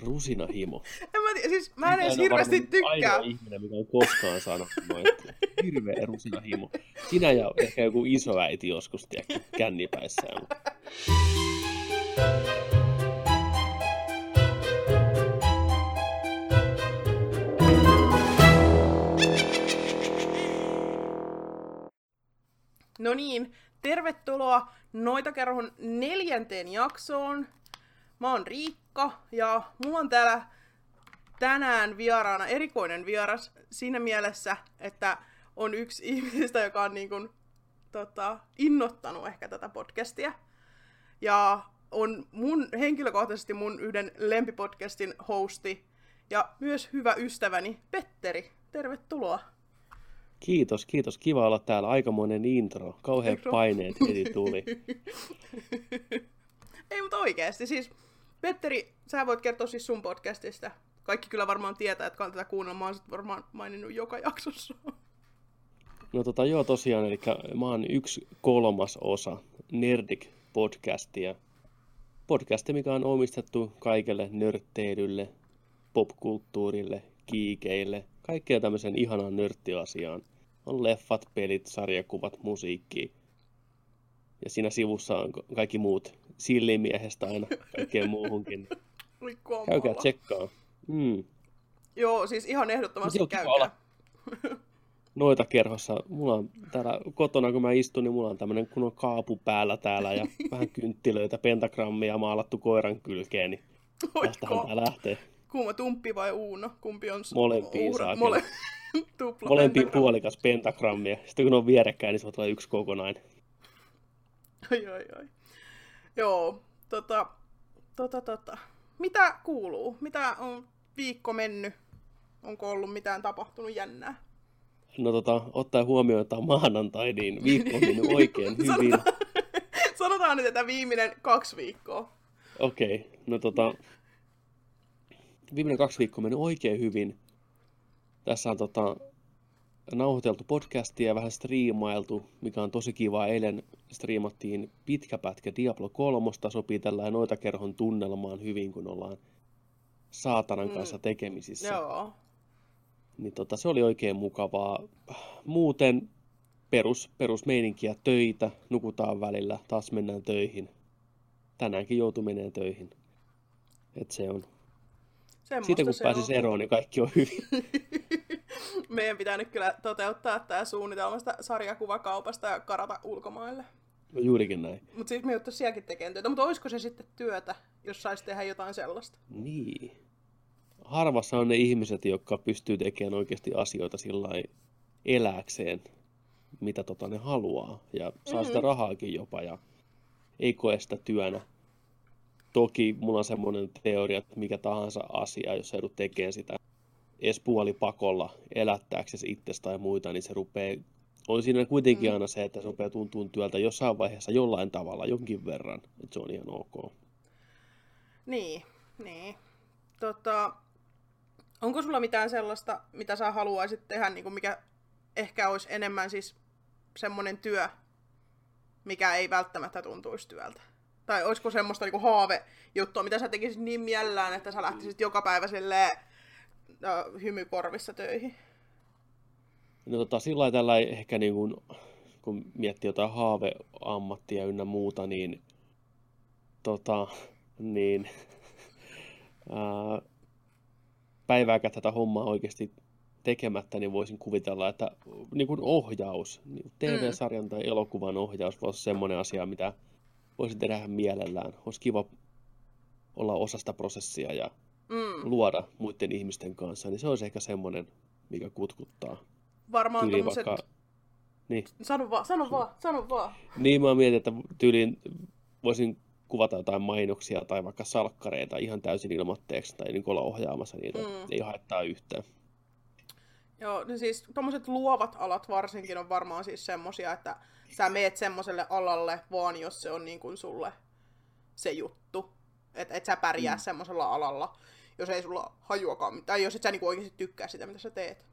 Rusinahimo. En mä, siis mä en edes hirveästi tykkää. Ainoa ihminen, mikä on koskaan noin. Hirveä rusinahimo. Sinä ja ehkä joku isoäiti joskus, tiedätkö, kännipäissään. No niin, tervetuloa Noita kerhon neljänteen jaksoon. Mä oon Riikka ja mulla on täällä tänään vieraana erikoinen vieras siinä mielessä, että on yksi ihmisistä, joka on niin kuin, tota, innottanut ehkä tätä podcastia. Ja on mun, henkilökohtaisesti mun yhden lempipodcastin hosti ja myös hyvä ystäväni Petteri. Tervetuloa. Kiitos, kiitos. Kiva olla täällä. Aikamoinen intro. Kauhean paineet heti tuli. Ei, mutta oikeasti. Siis, Petteri, sä voit kertoa siis sun podcastista. Kaikki kyllä varmaan tietää, että tätä kuunnella. Mä varmaan maininnut joka jaksossa. No tota joo tosiaan, eli mä oon yksi kolmas osa Nerdik-podcastia. Podcasti, mikä on omistettu kaikelle nörtteilylle, popkulttuurille, kiikeille, kaikkea tämmöisen ihanaan nörttiasiaan. On leffat, pelit, sarjakuvat, musiikki. Ja siinä sivussa on kaikki muut sillimiehestä aina kaikkeen muuhunkin. Käykää tsekkaa. Mm. Joo, siis ihan ehdottomasti kiva käykää. olla. Noita kerhossa. Mulla on täällä kotona, kun mä istun, niin mulla on tämmönen kunnon kaapu päällä täällä ja vähän kynttilöitä, pentagrammia maalattu koiran kylkeen, niin tästähän Oitko? tää lähtee. Kuuma tumppi vai Uuno? Kumpi on Molempiin uhra- saa Mole... Tupla Molempiin pentagram. puolikas pentagrammia. Sitten kun ne on vierekkäin, niin se on yksi kokonainen. Oi, oi, oi. Joo, tota, tota, tota. Mitä kuuluu? Mitä on viikko mennyt? Onko ollut mitään tapahtunut jännää? No tota, ottaen huomioon, että on maanantai, niin viikko on mennyt oikein hyvin. Sanotaan, sanotaan nyt, että viimeinen kaksi viikkoa. Okei, no tota, viimeinen kaksi viikkoa meni oikein hyvin. Tässä on tota, nauhoiteltu podcastia ja vähän striimailtu, mikä on tosi kiva. Eilen striimattiin pitkä pätkä Diablo 3, sopii tällä noita kerhon tunnelmaan hyvin, kun ollaan saatanan Mm. kanssa tekemisissä. Joo. Niin tota, se oli oikein mukavaa. Muuten perus, perusmeininkiä töitä, nukutaan välillä, taas mennään töihin. Tänäänkin menemään töihin. Et se on. Semmosta Siitä kun se pääsis on. eroon, niin kaikki on hyvin. Meidän pitää nyt kyllä toteuttaa tämä suunnitelmasta sarjakuvakaupasta ja karata ulkomaille. No juurikin näin. Mutta siis me joutuisi sielläkin tekemään työtä. Mutta olisiko se sitten työtä, jos saisi tehdä jotain sellaista? Niin. Harvassa on ne ihmiset, jotka pystyy tekemään oikeasti asioita sillä lailla elääkseen, mitä tota ne haluaa. Ja saa sitä Mhm. rahaakin jopa ja ei koe sitä työnä. Toki mulla on semmoinen teoria, että mikä tahansa asia, jos joudut tekemään sitä edes puolipakolla elättääksesi itsestä tai muita, niin se rupeaa, on siinä kuitenkin Mm. aina se, että se rupeaa tuntuun työltä jossain vaiheessa jollain tavalla, jonkin verran, että se on ihan ok. Niin, niin. Tota, onko sulla mitään sellaista, mitä sä haluaisit tehdä, niin kuin mikä ehkä olisi enemmän siis semmoinen työ, mikä ei välttämättä tuntuisi työltä? Tai olisiko semmoista niin haave juttua, mitä sä tekisit niin mielellään, että sä lähtisit joka päivä silleen äh, hymykorvissa töihin? No tota, sillä tällä ehkä niin kuin, kun miettii jotain haaveammattia ynnä muuta, niin, tota, niin ää, päivääkään tätä hommaa oikeasti tekemättä, niin voisin kuvitella, että niin kuin ohjaus, niin TV-sarjan tai elokuvan ohjaus voisi olla semmoinen asia, mitä voisin tehdä mielellään. Olisi kiva olla osa sitä prosessia ja Mm. luoda muiden ihmisten kanssa, niin se olisi ehkä semmoinen, mikä kutkuttaa. Varmaan Tyyliin tommoset... vaikka, niin, Sano vaan, sano vaan, sano vaan. niin mä mietin, että tyyliin voisin kuvata jotain mainoksia tai vaikka salkkareita ihan täysin ilmoitteeksi tai niin olla ohjaamassa niitä. Mm. Ei haittaa yhtään. Joo, niin siis tommoset luovat alat varsinkin on varmaan siis semmosia, että sä meet semmoselle alalle vaan jos se on niin kuin sulle se juttu. Että et sä pärjää mm. semmosella alalla, jos ei sulla hajuakaan, tai jos et sä niinku oikeasti tykkää sitä, mitä sä teet.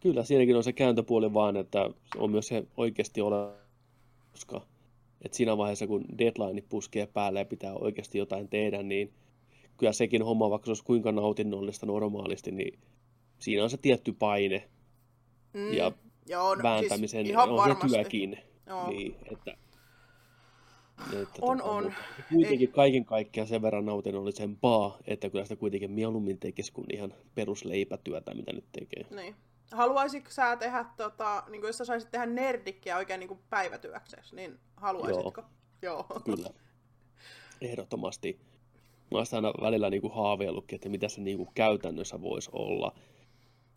Kyllä, siinäkin on se kääntöpuoli vaan, että on myös se oikeasti ole, koska että siinä vaiheessa, kun deadline puskee päälle ja pitää oikeasti jotain tehdä, niin kyllä sekin homma, vaikka se olisi kuinka nautinnollista normaalisti, niin siinä on se tietty paine mm, ja joo, no, vääntämisen, siis ihan on varmasti. se työkin. Joo. Niin, että, että on, tota, on. Kuitenkin Ei. kaiken kaikkiaan sen verran nautinnollisempaa, että kyllä sitä kuitenkin mieluummin tekisi kuin ihan perusleipätyötä, mitä nyt tekee. Niin. Haluaisitko sä tehdä, tota, niin jos sä saisit tehdä nerdikkiä oikein niin päivätyöksesi, niin haluaisitko? Joo. Joo. Kyllä. Ehdottomasti. Mä oon aina välillä niin kuin haaveillutkin, että mitä se niin kuin käytännössä voisi olla.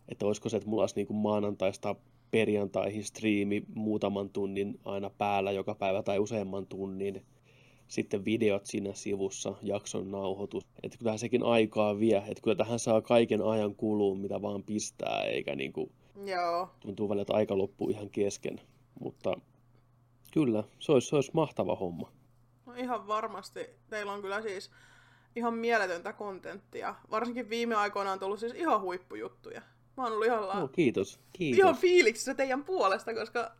Että olisiko se, että mulla olisi niin kuin maanantaista perjantaihin striimi muutaman tunnin aina päällä joka päivä tai useamman tunnin. Sitten videot siinä sivussa, jakson nauhoitus. Että kyllähän sekin aikaa vie. Että kyllä tähän saa kaiken ajan kuluun, mitä vaan pistää, eikä niinku... Joo. Tuntuu välillä, että aika loppuu ihan kesken. Mutta kyllä, se olisi, se olisi mahtava homma. No ihan varmasti. Teillä on kyllä siis ihan mieletöntä kontenttia. Varsinkin viime aikoina on tullut siis ihan huippujuttuja. Mä oon ollut ihan, no, kiitos. kiitos. ihan fiiliksissä teidän puolesta, koska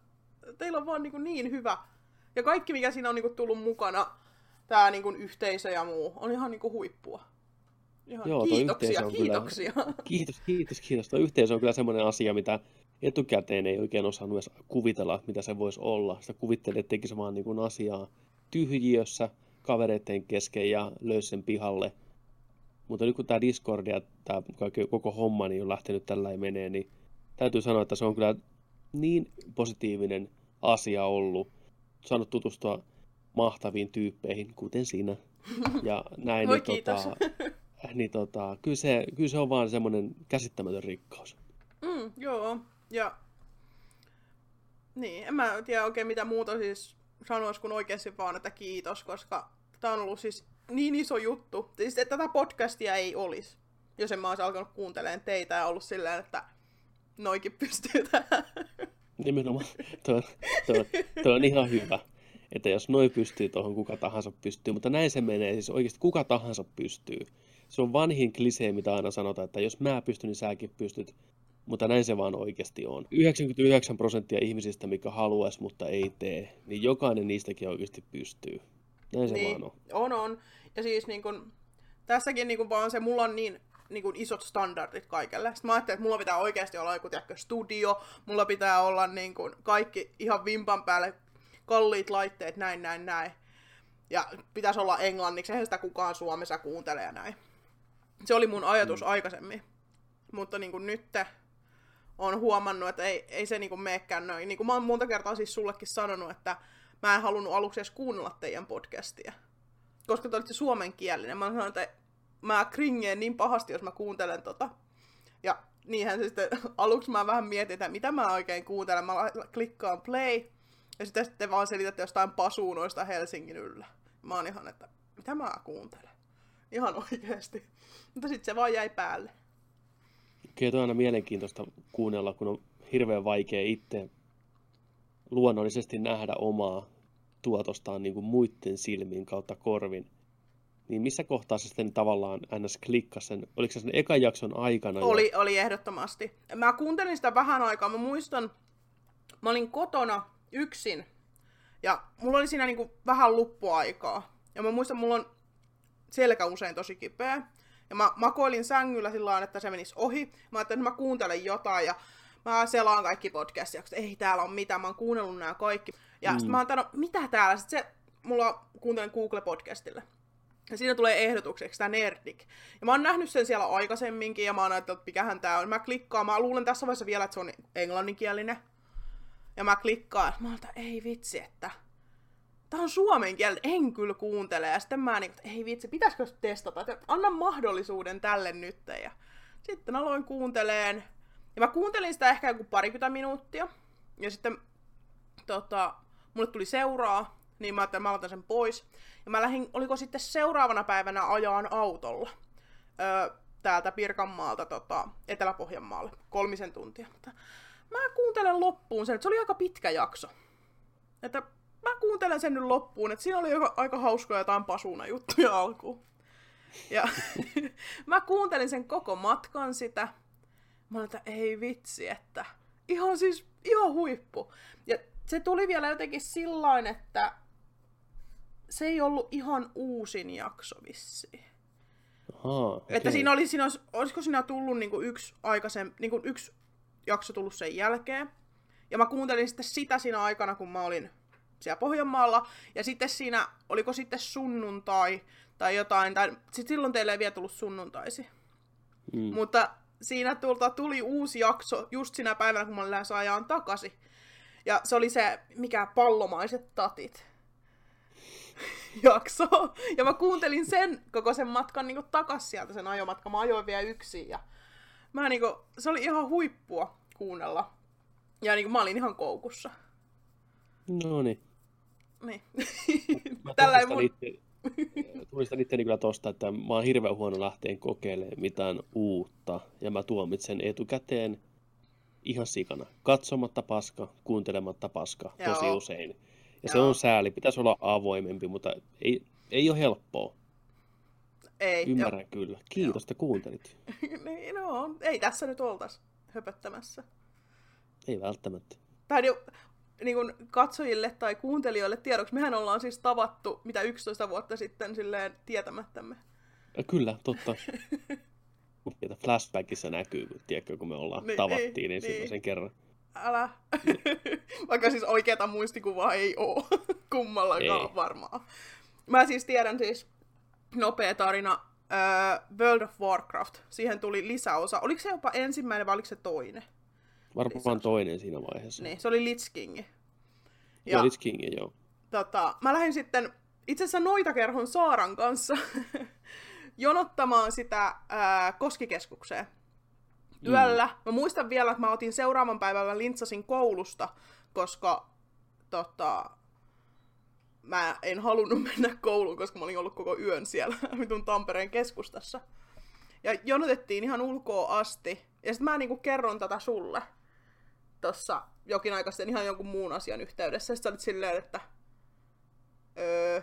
teillä on vaan niin, niin hyvä. Ja kaikki, mikä siinä on niin kuin tullut mukana, tämä niin kuin yhteisö ja muu, on ihan niin kuin huippua. Ihan Joo, kiitoksia, on kiitoksia. Kyllä, kiitos, kiitos, kiitos. Tuo yhteisö on kyllä semmoinen asia, mitä etukäteen ei oikein osannut edes kuvitella, mitä se voisi olla. Sitä kuvittelee, että tekisi vaan niin kuin asiaa tyhjiössä kavereiden kesken ja löysi sen pihalle – mutta nyt kun tämä Discord ja tämä koko homma niin on lähtenyt tällä menee, niin täytyy sanoa, että se on kyllä niin positiivinen asia ollut. Saanut tutustua mahtaviin tyyppeihin, kuten sinä. Ja näin, Oi, niin, tota, niin tota, kyllä, se, kyllä se on vaan semmoinen käsittämätön rikkaus. Mm, joo, ja niin, en mä tiedä oikein mitä muuta siis sanoisi kuin oikeasti vaan, että kiitos, koska tämä on ollut siis niin iso juttu. Siis, että tätä podcastia ei olisi, jos en mä olisi alkanut kuuntelemaan teitä ja ollut silleen, että noikin pystyy tähän. Nimenomaan. Tuo, tuo, tuo on ihan hyvä. Että jos noi pystyy tuohon, kuka tahansa pystyy. Mutta näin se menee. Siis oikeasti kuka tahansa pystyy. Se on vanhin klisee, mitä aina sanotaan, että jos mä pystyn, niin säkin pystyt. Mutta näin se vaan oikeasti on. 99 prosenttia ihmisistä, mikä haluaisi, mutta ei tee, niin jokainen niistäkin oikeasti pystyy. Näin se niin, vaan on. On, on. Ja siis niin kun, tässäkin niin kun vaan se, mulla on niin, niin kun isot standardit kaikelle. Sitten mä ajattelin, että mulla pitää oikeasti olla joku tiedätkö, studio, mulla pitää olla niin kun, kaikki ihan vimpan päälle kalliit laitteet, näin, näin, näin. Ja pitäisi olla englanniksi, eihän sitä kukaan Suomessa kuuntele ja näin. Se oli mun ajatus mm. aikaisemmin. Mutta niin kuin nyt on huomannut, että ei, ei se niin kuin meekään noin. Niin kuin mä oon monta kertaa siis sullekin sanonut, että mä en halunnut aluksi edes kuunnella teidän podcastia. Koska te olitte suomenkielinen. Mä sanoin, että mä kringeen niin pahasti, jos mä kuuntelen tota. Ja niinhän se sitten, aluksi mä vähän mietin, että mitä mä oikein kuuntelen. Mä klikkaan play, ja sitten sitten vaan selitätte jostain pasuunoista Helsingin yllä. Mä oon ihan, että mitä mä kuuntelen. Ihan oikeasti. Mutta sitten se vaan jäi päälle. Kyllä on aina mielenkiintoista kuunnella, kun on hirveän vaikea itse luonnollisesti nähdä omaa tuotostaan niin kuin muiden silmin kautta korvin, niin missä kohtaa se sitten tavallaan ns. klikkasi sen? Oliko se sen ekan jakson aikana? Oli, jo? oli ehdottomasti. Mä kuuntelin sitä vähän aikaa. Mä muistan, mä olin kotona yksin ja mulla oli siinä niin kuin vähän luppuaikaa. Ja mä muistan, mulla on selkä usein tosi kipeä. Ja mä makoilin sängyllä sillä että se menisi ohi. Mä ajattelin, että mä kuuntelen jotain ja mä selaan kaikki podcastia, koska ei täällä ole mitään, mä oon kuunnellut nämä kaikki. Ja mm. sitten mä oon no, mitä täällä? Sitten se, mulla kuuntelen Google-podcastille. Ja siinä tulee ehdotukseksi tämä Nerdik. Ja mä oon nähnyt sen siellä aikaisemminkin, ja mä oon ajatellut, että mikähän tää on. Mä klikkaan, mä luulen tässä vaiheessa vielä, että se on englanninkielinen. Ja mä klikkaan, mä oon, että ei vitsi, että tää on suomen kieltä, en kyllä kuuntele. Ja sitten mä niin, että ei vitsi, pitäisikö testata, että anna mahdollisuuden tälle nyt. Ja sitten aloin kuunteleen, ja mä kuuntelin sitä ehkä joku parikymmentä minuuttia. Ja sitten tota, mulle tuli seuraa, niin mä ajattelin, että mä sen pois. Ja mä lähdin, oliko sitten seuraavana päivänä ajaan autolla öö, täältä Pirkanmaalta tota, Etelä-Pohjanmaalle kolmisen tuntia. Mutta mä kuuntelen loppuun sen, että se oli aika pitkä jakso. Että mä kuuntelen sen nyt loppuun, että siinä oli aika, aika hauskoja jotain pasuna juttuja alkuun. Ja mä kuuntelin sen koko matkan sitä. Mä olin, että ei vitsi, että ihan siis ihan huippu. Ja se tuli vielä jotenkin sillain, että se ei ollut ihan uusin jakso vissiin. Ahaa, Että okei. siinä oli, siinä olisi, olisiko siinä tullut niinku yksi, aikaisem, niinku yksi jakso tullut sen jälkeen. Ja mä kuuntelin sitten sitä siinä aikana, kun mä olin siellä Pohjanmaalla. Ja sitten siinä, oliko sitten sunnuntai tai jotain, tai sit silloin teille ei vielä tullut sunnuntaisi. Mm. Mutta siinä tulta, tuli uusi jakso just sinä päivänä, kun mä lähes ajaan takaisin. Ja se oli se, mikä pallomaiset tatit jakso. Ja mä kuuntelin sen koko sen matkan niinku takas sieltä sen ajomatka. Mä ajoin vielä yksin ja mä niinku, se oli ihan huippua kuunnella. Ja niinku mä olin ihan koukussa. No niin. Niin. Tällä mun... itse, tunnistan itteni kyllä tosta, että mä oon hirveän huono lähteen kokeilemaan mitään uutta. Ja mä tuomitsen etukäteen ihan sikana. Katsomatta paska, kuuntelematta paska tosi Joo. usein. Ja se Joo. on sääli. Pitäisi olla avoimempi, mutta ei, ei ole helppoa. Ei, Ymmärrän kyllä. Kiitos, että kuuntelit. niin, no, ei tässä nyt oltas höpöttämässä. Ei välttämättä. tai niin, niin kuin katsojille tai kuuntelijoille tiedoksi, mehän ollaan siis tavattu mitä 11 vuotta sitten silleen tietämättämme. Ja Kyllä, totta. Mutta flashbackissa näkyy, tiedätkö, kun me ollaan Niin, tavattiin niin, ensimmäisen niin. kerran. Älä. Vaikka siis oikeata muistikuvaa ei oo kummallakaan Ei. varmaan. Mä siis tiedän siis nopea tarina uh, World of Warcraft. Siihen tuli lisäosa. Oliko se jopa ensimmäinen vai oliko se toinen? Varmaan toinen siinä vaiheessa. Niin, se oli Lich King. Joo, Lich King, joo. tota, mä lähdin sitten itse asiassa Noitakerhon Saaran kanssa jonottamaan sitä ää, Koskikeskukseen yöllä. Mä muistan vielä, että mä otin seuraavan päivällä lintsasin koulusta, koska tota, mä en halunnut mennä kouluun, koska mä olin ollut koko yön siellä vitun Tampereen keskustassa. Ja jonotettiin ihan ulkoa asti. Ja sitten mä niinku kerron tätä sulle tossa jokin aika sitten ihan jonkun muun asian yhteydessä. Sitten olit silleen, että öö,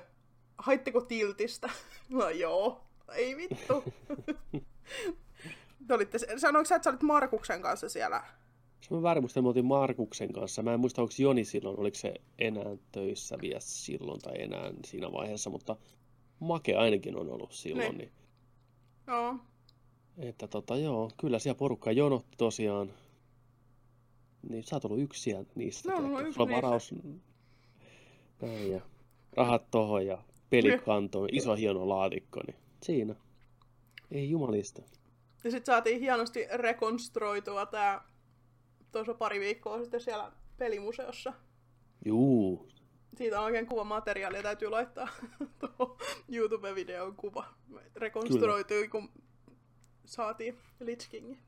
haitteko tiltistä? No joo, ei vittu. Te olitte, sanoitko sä, että sä olit Markuksen kanssa siellä? Se on väärin muista, me oltiin Markuksen kanssa. Mä en muista, onko Joni silloin, oliko se enää töissä vielä silloin tai enää siinä vaiheessa, mutta Make ainakin on ollut silloin. Niin. Niin. Joo. Että tota joo, kyllä siellä porukka jonotti tosiaan. Niin sä oot ollut yksi niistä. No, no, tiedätkö? yksi niistä. varaus näin ja rahat tohon ja pelikantoon, iso hieno laatikko, niin siinä. Ei jumalista. Ja sit saatiin hienosti rekonstruoitua tää tuossa pari viikkoa sitten siellä pelimuseossa. Juu, Siitä on oikein kuva materiaalia, täytyy laittaa tuohon YouTube-videon kuva. Rekonstruoitui, kun saatiin Lich Kingin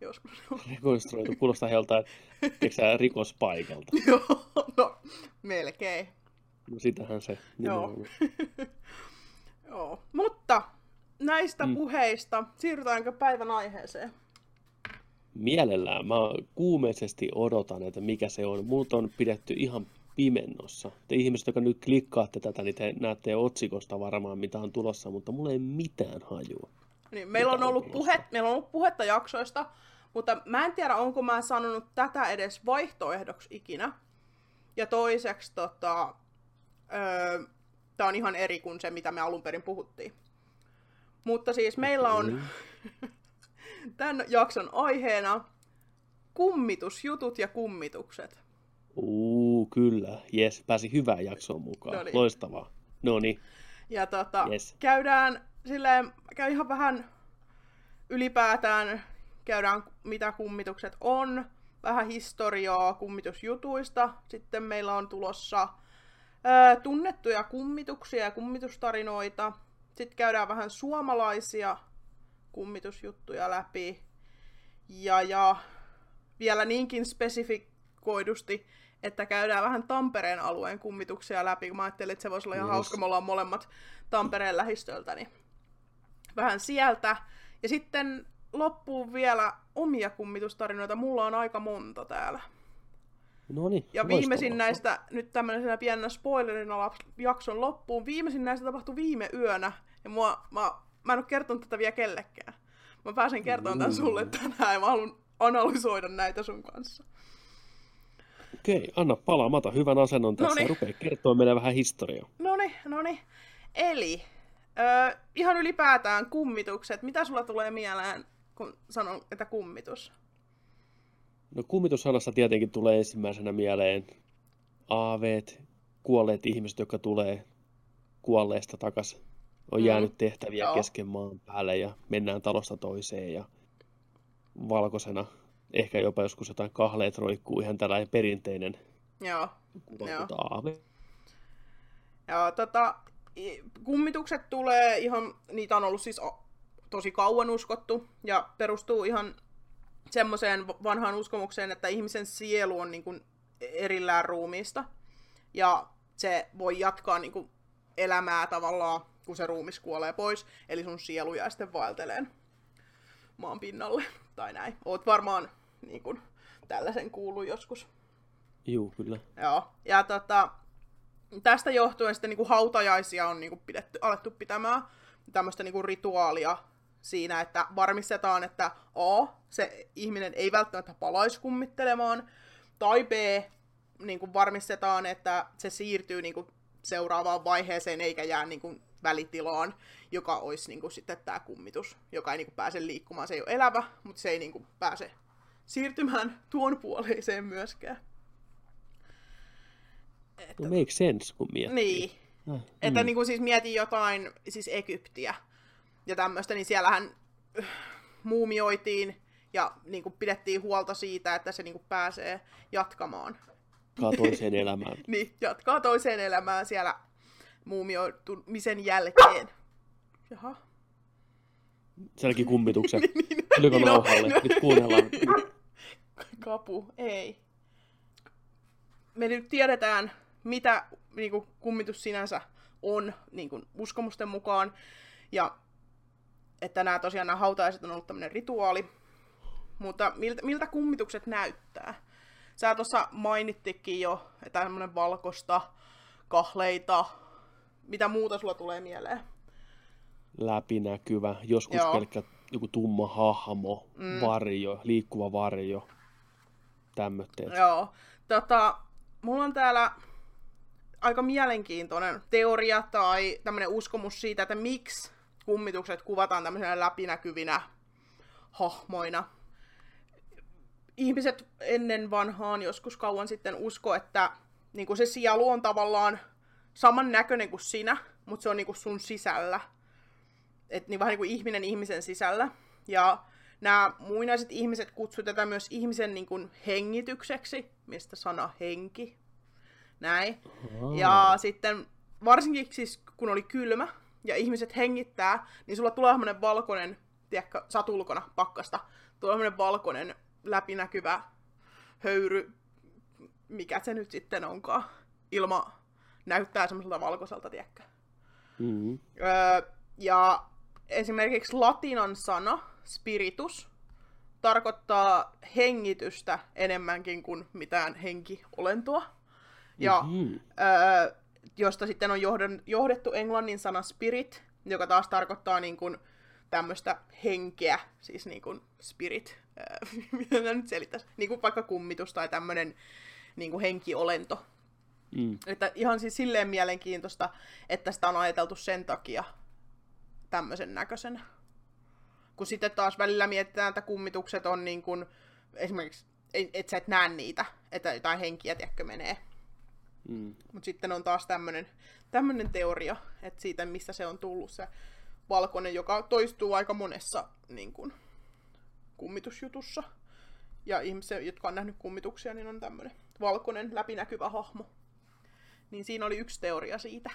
joskus. rekonstruoitu. Kuulostaa joltain, tiedätkö sä, rikospaikalta. Joo, no melkein. No sitähän se Joo. Joo. Mutta näistä Mm. puheista siirrytäänkö päivän aiheeseen? Mielellään. Mä kuumeisesti odotan, että mikä se on. Mut on pidetty ihan pimennossa. Te ihmiset, jotka nyt klikkaatte tätä, niin te näette otsikosta varmaan, mitä on tulossa, mutta mulla ei mitään hajua. Niin, meillä on ollut, tulossa? puhe, meillä on ollut puhetta jaksoista, mutta mä en tiedä, onko mä sanonut tätä edes vaihtoehdoksi ikinä. Ja toiseksi, tota, öö, tämä on ihan eri kuin se, mitä me alun perin puhuttiin. Mutta siis meillä on tämän jakson aiheena kummitusjutut ja kummitukset. Uu, kyllä. Jes, pääsi hyvään jaksoon mukaan. No niin. Loistavaa. No niin. Ja tota, Yes. käydään silleen, käy ihan vähän ylipäätään, käydään mitä kummitukset on, vähän historiaa kummitusjutuista. Sitten meillä on tulossa ää, tunnettuja kummituksia ja kummitustarinoita. Sitten käydään vähän suomalaisia kummitusjuttuja läpi. Ja, ja vielä niinkin spesifikoidusti, että käydään vähän Tampereen alueen kummituksia läpi, kun mä ajattelin, että se voisi olla ihan Yes. hauska, me ollaan molemmat Tampereen lähistöltä, niin vähän sieltä. Ja sitten loppuun vielä omia kummitustarinoita, mulla on aika monta täällä. No niin. Ja viimeisin näistä, nyt tämmöisenä pienenä spoilerina jakson loppuun, viimeisin näistä tapahtui viime yönä, ja mua, mä, mä en ole kertonut tätä vielä kellekään. Mä pääsen kertomaan tämän sulle tänään, ja mä haluan analysoida näitä sun kanssa. Okei, anna palaa. Mä otan hyvän asennon tässä. Noniin. Rupee kertoa meille vähän historiaa. Noni, noni. Eli Öö, ihan ylipäätään kummitukset. Mitä sulla tulee mieleen, kun sanon, että kummitus? No kummitussanassa tietenkin tulee ensimmäisenä mieleen aaveet, kuolleet ihmiset, jotka tulee kuolleesta takas. On Mm. jäänyt tehtäviä Joo. kesken maan päälle ja mennään talosta toiseen ja valkoisena. Ehkä jopa joskus jotain kahleet roikkuu ihan tällainen perinteinen Joo. tota, aave. Ja tota, kummitukset tulee ihan, niitä on ollut siis tosi kauan uskottu ja perustuu ihan semmoiseen vanhaan uskomukseen, että ihmisen sielu on niin kuin erillään ruumiista ja se voi jatkaa niin kuin elämää tavallaan, kun se ruumis kuolee pois, eli sun sielu jää sitten vaelteleen maan pinnalle tai näin. Oot varmaan niin kuin, tällaisen kuullut joskus. Juu, kyllä. Joo. Ja tota, tästä johtuen sitten niinku hautajaisia on niinku pidetty, alettu pitämään tämmöistä niinku rituaalia siinä, että varmistetaan, että A, se ihminen ei välttämättä palaisi kummittelemaan, tai B, niinku varmistetaan, että se siirtyy niinku seuraavaan vaiheeseen eikä jää niinku välitilaan, joka olisi niinku sitten tämä kummitus, joka ei niinku pääse liikkumaan. Se ei ole elävä, mutta se ei niinku pääse siirtymään tuon puoleiseen myöskään. No make sense, kun miettii. Niin. Äh, Että mm. niin kuin siis mietin jotain, siis Egyptiä ja tämmöistä, niin siellähän äh, muumioitiin ja niin kuin pidettiin huolta siitä, että se niin kuin pääsee jatkamaan. Jatkaa toiseen elämään. Niin, jatkaa toiseen elämään siellä muumioitumisen jälkeen. Jaha. Sielläkin kummituksen. Niin, Tuliko niin on. nauhalle? Nyt kuunnellaan. Kapu, ei. Me nyt tiedetään, mitä niin kuin, kummitus sinänsä on niin kuin, uskomusten mukaan. Ja että nämä tosiaan nämä hautaiset on ollut tämmöinen rituaali. Mutta miltä, miltä kummitukset näyttää? Sä tuossa mainittikin jo, että tämmöinen valkosta, kahleita. Mitä muuta sulla tulee mieleen? Läpinäkyvä, joskus Joo. pelkkä joku tumma hahmo, mm. varjo, liikkuva varjo. Tämmötteet. Joo. Tota, mulla on täällä aika mielenkiintoinen teoria tai tämmöinen uskomus siitä, että miksi kummitukset kuvataan tämmöisenä läpinäkyvinä hahmoina. Ihmiset ennen vanhaan joskus kauan sitten usko, että niin kuin se sielu on tavallaan saman näköinen kuin sinä, mutta se on niin kuin sun sisällä. Et niin vähän niin kuin ihminen ihmisen sisällä. Ja nämä muinaiset ihmiset kutsuivat tätä myös ihmisen niin kuin hengitykseksi, mistä sana henki. Näin. Aa. Ja sitten varsinkin siis kun oli kylmä ja ihmiset hengittää, niin sulla tulee semmoinen valkoinen, tiedätkö, sä ulkona pakkasta, tulee semmoinen valkoinen läpinäkyvä höyry, mikä se nyt sitten onkaan. Ilma näyttää semmoiselta valkoiselta, tiedätkö. Mm. Öö, ja esimerkiksi latinan sana spiritus tarkoittaa hengitystä enemmänkin kuin mitään henkiolentoa. Ja Mhm. öö, josta sitten on johdon, johdettu englannin sana spirit, joka taas tarkoittaa niin kuin tämmöistä henkeä, siis niin kuin spirit, öö, mitä mä nyt selittäisi, niin kuin vaikka kummitus tai tämmöinen niin kuin henkiolento. Mm. Että ihan siis silleen mielenkiintoista, että sitä on ajateltu sen takia tämmöisen näköisenä. Kun sitten taas välillä mietitään, että kummitukset on niin kuin, esimerkiksi, että sä et näe niitä, että jotain henkiä tiedätkö menee. Mm. Mutta sitten on taas tämmöinen tämmönen teoria, että siitä mistä se on tullut se valkoinen, joka toistuu aika monessa niin kuin, kummitusjutussa. Ja ihmiset, jotka on nähnyt kummituksia, niin on tämmöinen valkoinen läpinäkyvä hahmo. Niin siinä oli yksi teoria siitä.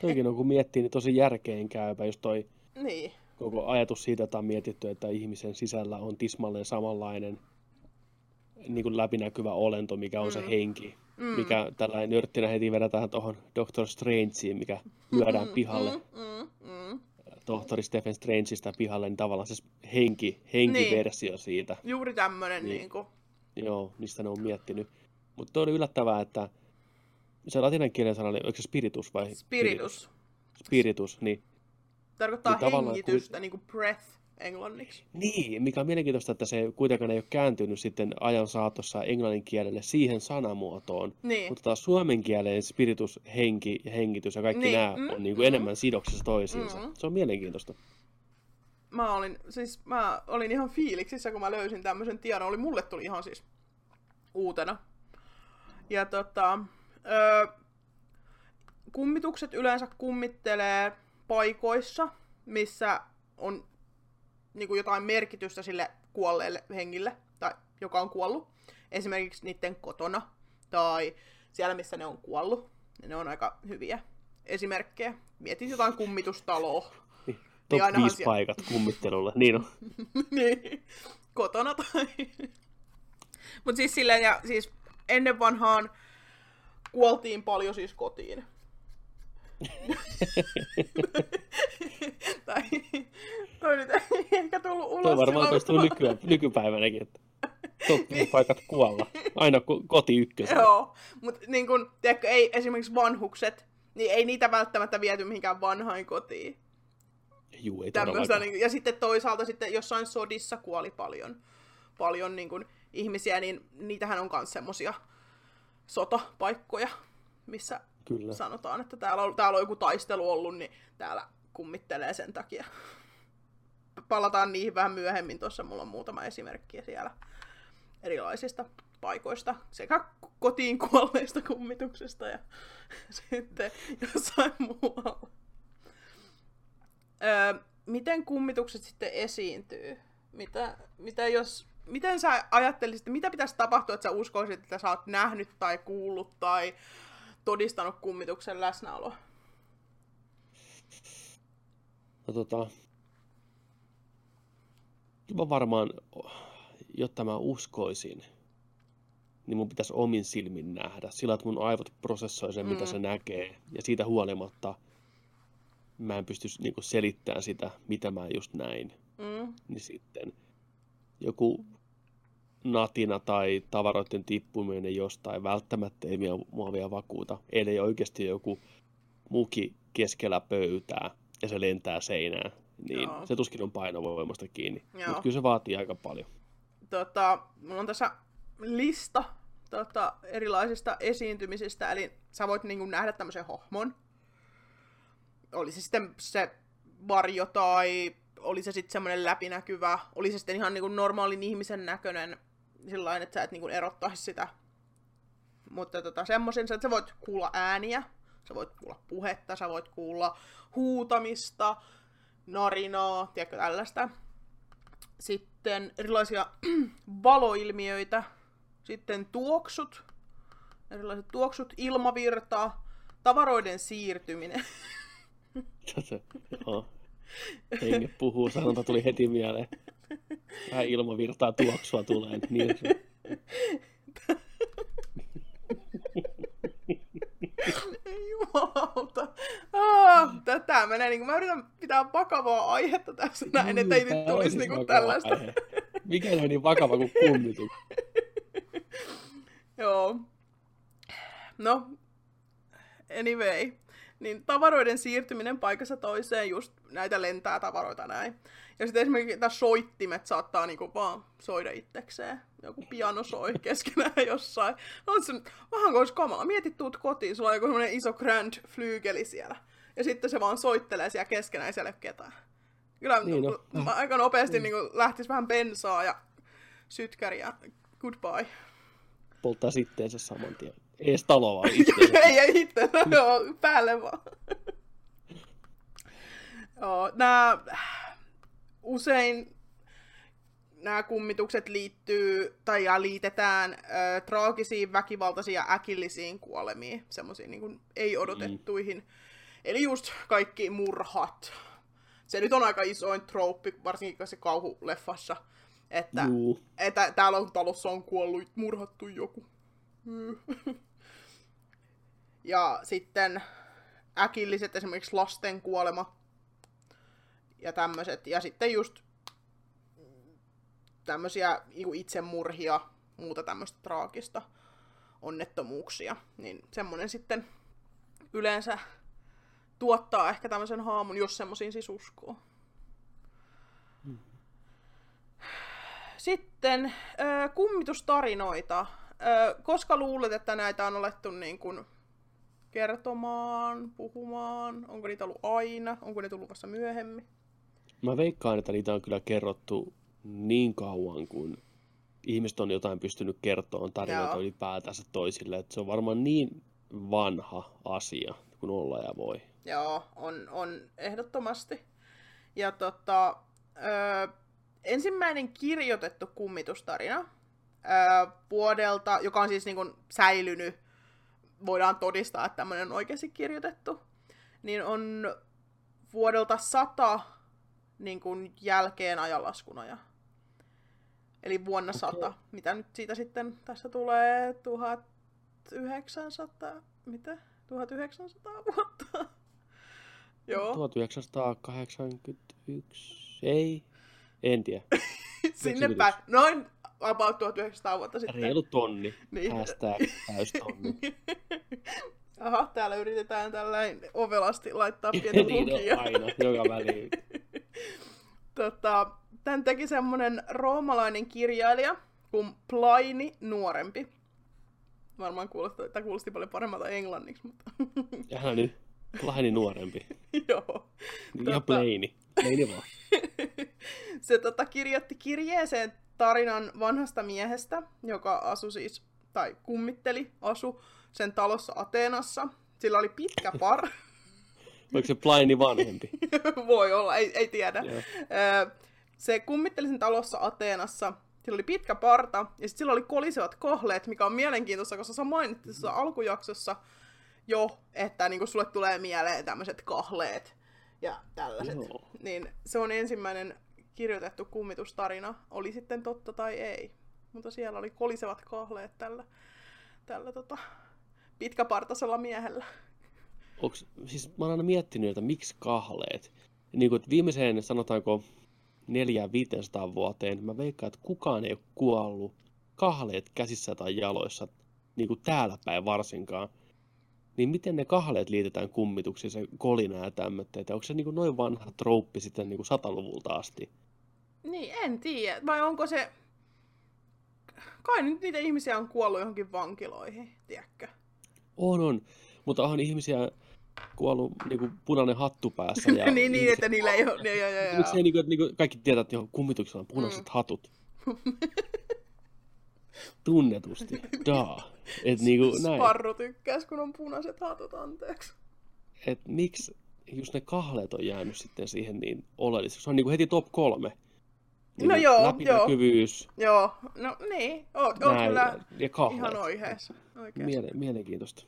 Toikin on, kun miettii, niin tosi järkeenkäypä, jos toi Niin. koko ajatus siitä, että on mietitty, että ihmisen sisällä on tismalleen samanlainen niin kuin läpinäkyvä olento, mikä on mm. se henki. Mm. Mikä tällainen nörttinä heti vedetään tuohon Doctor Strangeen, mikä lyödään pihalle. Mm, mm. tohtori Stephen Strangeista pihalle, niin tavallaan se henki, henkiversio niin. siitä. Juuri tämmöinen Niin. niin. kuin, Joo, mistä ne on miettinyt. Mutta oli yllättävää, että se latinan kielen sana oli, oliko se spiritus vai? spiritus. Spiritus, niin Tarkoittaa Niin hengitystä, niin kuin breath englanniksi. Niin, mikä on mielenkiintoista, että se kuitenkaan ei ole kääntynyt sitten ajan saatossa englannin kielelle siihen sanamuotoon. Niin. Mutta taas suomen kieleen spiritus, henki ja hengitys ja kaikki Niin, nämä mm, on niin kuin mm. enemmän sidoksissa toisiinsa. Mm. Se on mielenkiintoista. Mä olin, siis mä olin ihan fiiliksissä, kun mä löysin tämmöisen tiedon. Oli, mulle tuli ihan siis uutena. Ja tota, öö, kummitukset yleensä kummittelee paikoissa, missä on niin kuin jotain merkitystä sille kuolleelle hengille, tai joka on kuollut. Esimerkiksi niiden kotona, tai siellä, missä ne on kuollut. Ne on aika hyviä esimerkkejä. Mietit jotain kummitustaloa. Niin, top ainahan 5 siellä- paikat kummittelulle. Niin on. niin, kotona tai... Mut siis silleen, ja siis ennen vanhaan kuoltiin paljon siis kotiin. tai toi nyt ei ehkä tullut ulos. Tuo varmaan toistuu kun- nykyään, nykypäivänäkin, että 5 paikat kuolla. Aina ko- koti ykkösen. Joo, mutta niin kun, tiedätkö, ei esimerkiksi vanhukset, niin ei niitä välttämättä viety mihinkään vanhain kotiin. Juu, ei Tämmöistä, niin, ja sitten toisaalta sitten jossain sodissa kuoli paljon, paljon niin kuin, ihmisiä, niin niitähän on myös semmosia sotapaikkoja, missä Kyllä. sanotaan, että täällä on, täällä on joku taistelu ollut, niin täällä kummittelee sen takia. Palataan niihin vähän myöhemmin, tuossa mulla on muutama esimerkki siellä erilaisista paikoista, sekä kotiin kuolleista kummituksesta ja sitten jossain muualla. Öö, miten kummitukset sitten esiintyy? Mitä, mitä jos, miten sä ajattelisit, mitä pitäisi tapahtua, että sä uskoisit, että sä oot nähnyt tai kuullut tai todistanut kummituksen läsnäoloa? No tota, mä varmaan, jotta mä uskoisin, niin mun pitäisi omin silmin nähdä. Sillä että mun aivot prosessoi sen, mm. mitä se näkee. Ja siitä huolimatta mä en pysty niinku selittämään sitä, mitä mä just näin. Mm. Niin sitten joku natina tai tavaroiden tippuminen jostain välttämättä ei mua vielä vakuuta. Eli oikeasti joku muki keskellä pöytää ja se lentää seinään, niin Joo. se tuskin on painovoimasta kiinni. Mutta kyllä se vaatii aika paljon. Tota, mulla on tässä lista tota, erilaisista esiintymisistä, eli sä voit niin nähdä tämmöisen hahmon. Oli se sitten se varjo tai oli se sitten semmoinen läpinäkyvä, oli se sitten ihan niin normaalin ihmisen näköinen, sillä että sä et niin erottaisi sitä. Mutta tota, semmoisen, että sä voit kuulla ääniä, sä voit kuulla puhetta, sä voit kuulla huutamista, narinaa, tiedätkö tällaista. Sitten erilaisia valoilmiöitä, sitten tuoksut, erilaiset tuoksut, ilmavirtaa, tavaroiden siirtyminen. Se, joo. Henge puhuu, sanonta tuli heti mieleen. Vähän ilmavirtaa tuoksua tulee. Niin se, Ei Jumalauta. Ah, tätä menee, niin kuin, mä yritän pitää vakavaa aihetta tässä näin, että ei nyt tulisi niin kuin tällaista. aihe. Mikä on niin vakava kuin kummitus? Joo. No, anyway. Niin tavaroiden siirtyminen paikassa toiseen, just näitä lentää tavaroita näin. Ja sitten esimerkiksi tämä soittimet saattaa niinku vaan soida itsekseen. Joku piano soi keskenään jossain. On se vähän kuin olisi kamala. Mietit, tuut kotiin, sulla on joku semmoinen iso grand flygeli siellä. Ja sitten se vaan soittelee siellä keskenään, ei siellä ole ketään. Kyllä Niin niin on. no. aika nopeasti niin lähtisi vähän bensaa ja sytkäriä. Goodbye. Polttaa sitteensä saman tien. Ees talo vaan ei, ei itse, joo, päälle vaan. joo, nää, usein nämä kummitukset liittyy tai ja liitetään ö, traagisiin, väkivaltaisiin ja äkillisiin kuolemiin, semmoisiin niin ei-odotettuihin. Mm. Eli just kaikki murhat. Se nyt on aika isoin trooppi, varsinkin se kauhuleffassa, että, Juu. että täällä on talossa on kuollut, murhattu joku. Ja sitten äkilliset esimerkiksi lasten kuolema ja tämmöiset. Ja sitten just tämmöisiä niinku itsemurhia, muuta tämmöistä traagista onnettomuuksia. Niin semmonen sitten yleensä tuottaa ehkä tämmöisen haamun, jos semmoisiin siis uskoo. Sitten ö, kummitustarinoita. Koska luulet, että näitä on alettu niin kuin kertomaan, puhumaan? Onko niitä ollut aina? Onko ne tullut vasta myöhemmin? Mä veikkaan, että niitä on kyllä kerrottu niin kauan, kun ihmiset on jotain pystynyt kertomaan tarinoita Joo. ylipäätänsä toisille. Että se on varmaan niin vanha asia kuin olla ja voi. Joo, on, on ehdottomasti. Ja tota, ö, ensimmäinen kirjoitettu kummitustarina ö, vuodelta, joka on siis niin kuin säilynyt, voidaan todistaa, että tämmöinen on oikeasti kirjoitettu, niin on vuodelta 100 niin kuin jälkeen ajanlaskun ajan. Eli vuonna Okei. 100. Mitä nyt siitä sitten tässä tulee? 1900? Mitä? 1900 vuotta? Joo. 1981, ei, en tiedä. Sinne päin. Noin about 1900 vuotta sitten. Reilu tonni, Niin. hashtag täystonni. Aha, täällä yritetään tällainen ovelasti laittaa pientä niin lukia. on aina, joka väliin. Tota, tän teki semmonen roomalainen kirjailija kuin Pliny nuorempi. Varmaan kuulosti, tai kuulosti paljon paremmalta englanniksi, mutta Ja hän nyt Laheni nuorempi. joo. Ja Tota- Plaini. Plaini vaan. Se tota, kirjoitti kirjeeseen tarinan vanhasta miehestä, joka asui siis, tai kummitteli, asu sen talossa Ateenassa. Sillä oli pitkä par. Oliko se Plaini vanhempi? Voi olla, ei, ei tiedä. Ö, Se kummitteli sen talossa Ateenassa. Sillä oli pitkä parta ja sitten sillä oli kolisevat kohleet, mikä on mielenkiintoista, koska sä mainitsit tuossa alkujaksossa jo, että niin sulle tulee mieleen tämmöiset kahleet ja tällaiset. Joo. Niin se on ensimmäinen kirjoitettu kummitustarina, oli sitten totta tai ei. Mutta siellä oli kolisevat kahleet tällä, tällä tota, pitkäpartaisella miehellä. Onks, siis mä oon aina miettinyt, että miksi kahleet. Niin kuin, että viimeiseen sanotaanko 400-500 vuoteen, mä veikkaan, että kukaan ei ole kuollut kahleet käsissä tai jaloissa, niin kuin täällä päin varsinkaan. Niin miten ne kahleet liitetään kummituksiin, se kolina ja tämmöitä, että onko se niin kuin noin vanha trouppi sitten niin kuin sataluvulta asti? Niin, en tiedä. Vai onko se... Kai nyt niitä ihmisiä on kuollut johonkin vankiloihin, tiedätkö? On, on. Mutta onhan ihmisiä kuollut niin kuin punainen hattu päässä. Ja niin, niin, että niillä ei ole... Joo, joo, joo. Miksi ei, niin kuin, niin kuin kaikki tietää, että johon kummituksella on punaiset Mm. hatut? Tunnetusti. Daa. Et niinku näin. Sparru tykkäs, kun on punaiset hatut, anteeksi. Et miksi just ne kahleet on jäänyt sitten siihen niin oleelliseksi? Se on niinku heti top kolme. No joo, läpinäkyvyys, Joo, no niin. Oot, oot kyllä ja kahleet. ihan oikeassa. Miele- mielenkiintoista.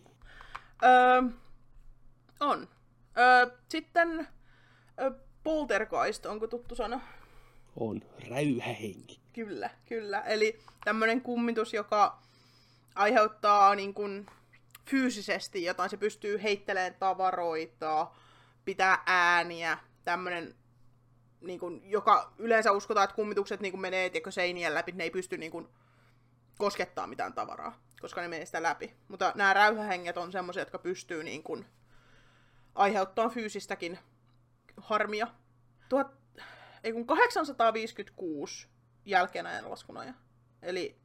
Öö, on. Öö, sitten ö, poltergeist, onko tuttu sana? On. Räyhähenki. Kyllä, kyllä. Eli tämmöinen kummitus, joka aiheuttaa niin kuin fyysisesti jotain. Se pystyy heittelemään tavaroita, pitää ääniä, tämmöinen, niin kuin, joka yleensä uskotaan, että kummitukset niin kuin menee tiedätkö, seinien läpi, ne ei pysty niin kuin, koskettaa mitään tavaraa, koska ne menee sitä läpi. Mutta nämä räyhähenget on semmoisia, jotka pystyy niin kuin, aiheuttaa fyysistäkin harmia. Tuhat, ei kun 856 jälkeen ajanlaskun ajan. Eli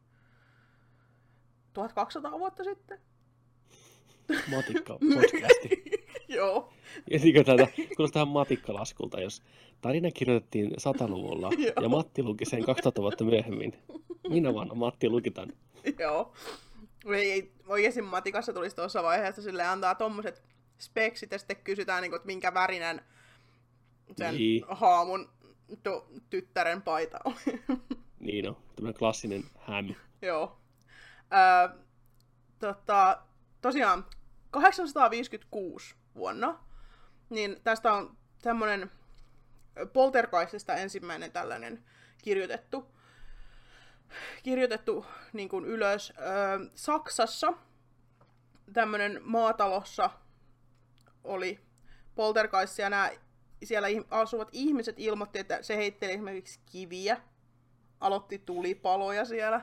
1200 vuotta sitten. Matikka podcasti. Joo. Ja niin kuin tätä, kuulostaa matikkalaskulta, jos tarina kirjoitettiin sataluvulla ja Matti luki sen 2000 vuotta myöhemmin. Minä vuonna Matti luki. Joo. Ei, ei, oikeasti matikassa tulisi tuossa vaiheessa sille antaa tommoset speksit ja sitten kysytään, niin kuin, että minkä värinen sen Niin. haamun to, tyttären paita on. Niin on, tämmöinen klassinen häm. Joo. Öö, tota, tosiaan 856 vuonna, niin tästä on tämmönen Poltergeistista ensimmäinen tällainen kirjoitettu, kirjoitettu niin kuin ylös. Öö, Saksassa tämmönen maatalossa oli Poltergeist ja nämä siellä asuvat ihmiset ilmoitti, että se heitteli esimerkiksi kiviä, aloitti tulipaloja siellä.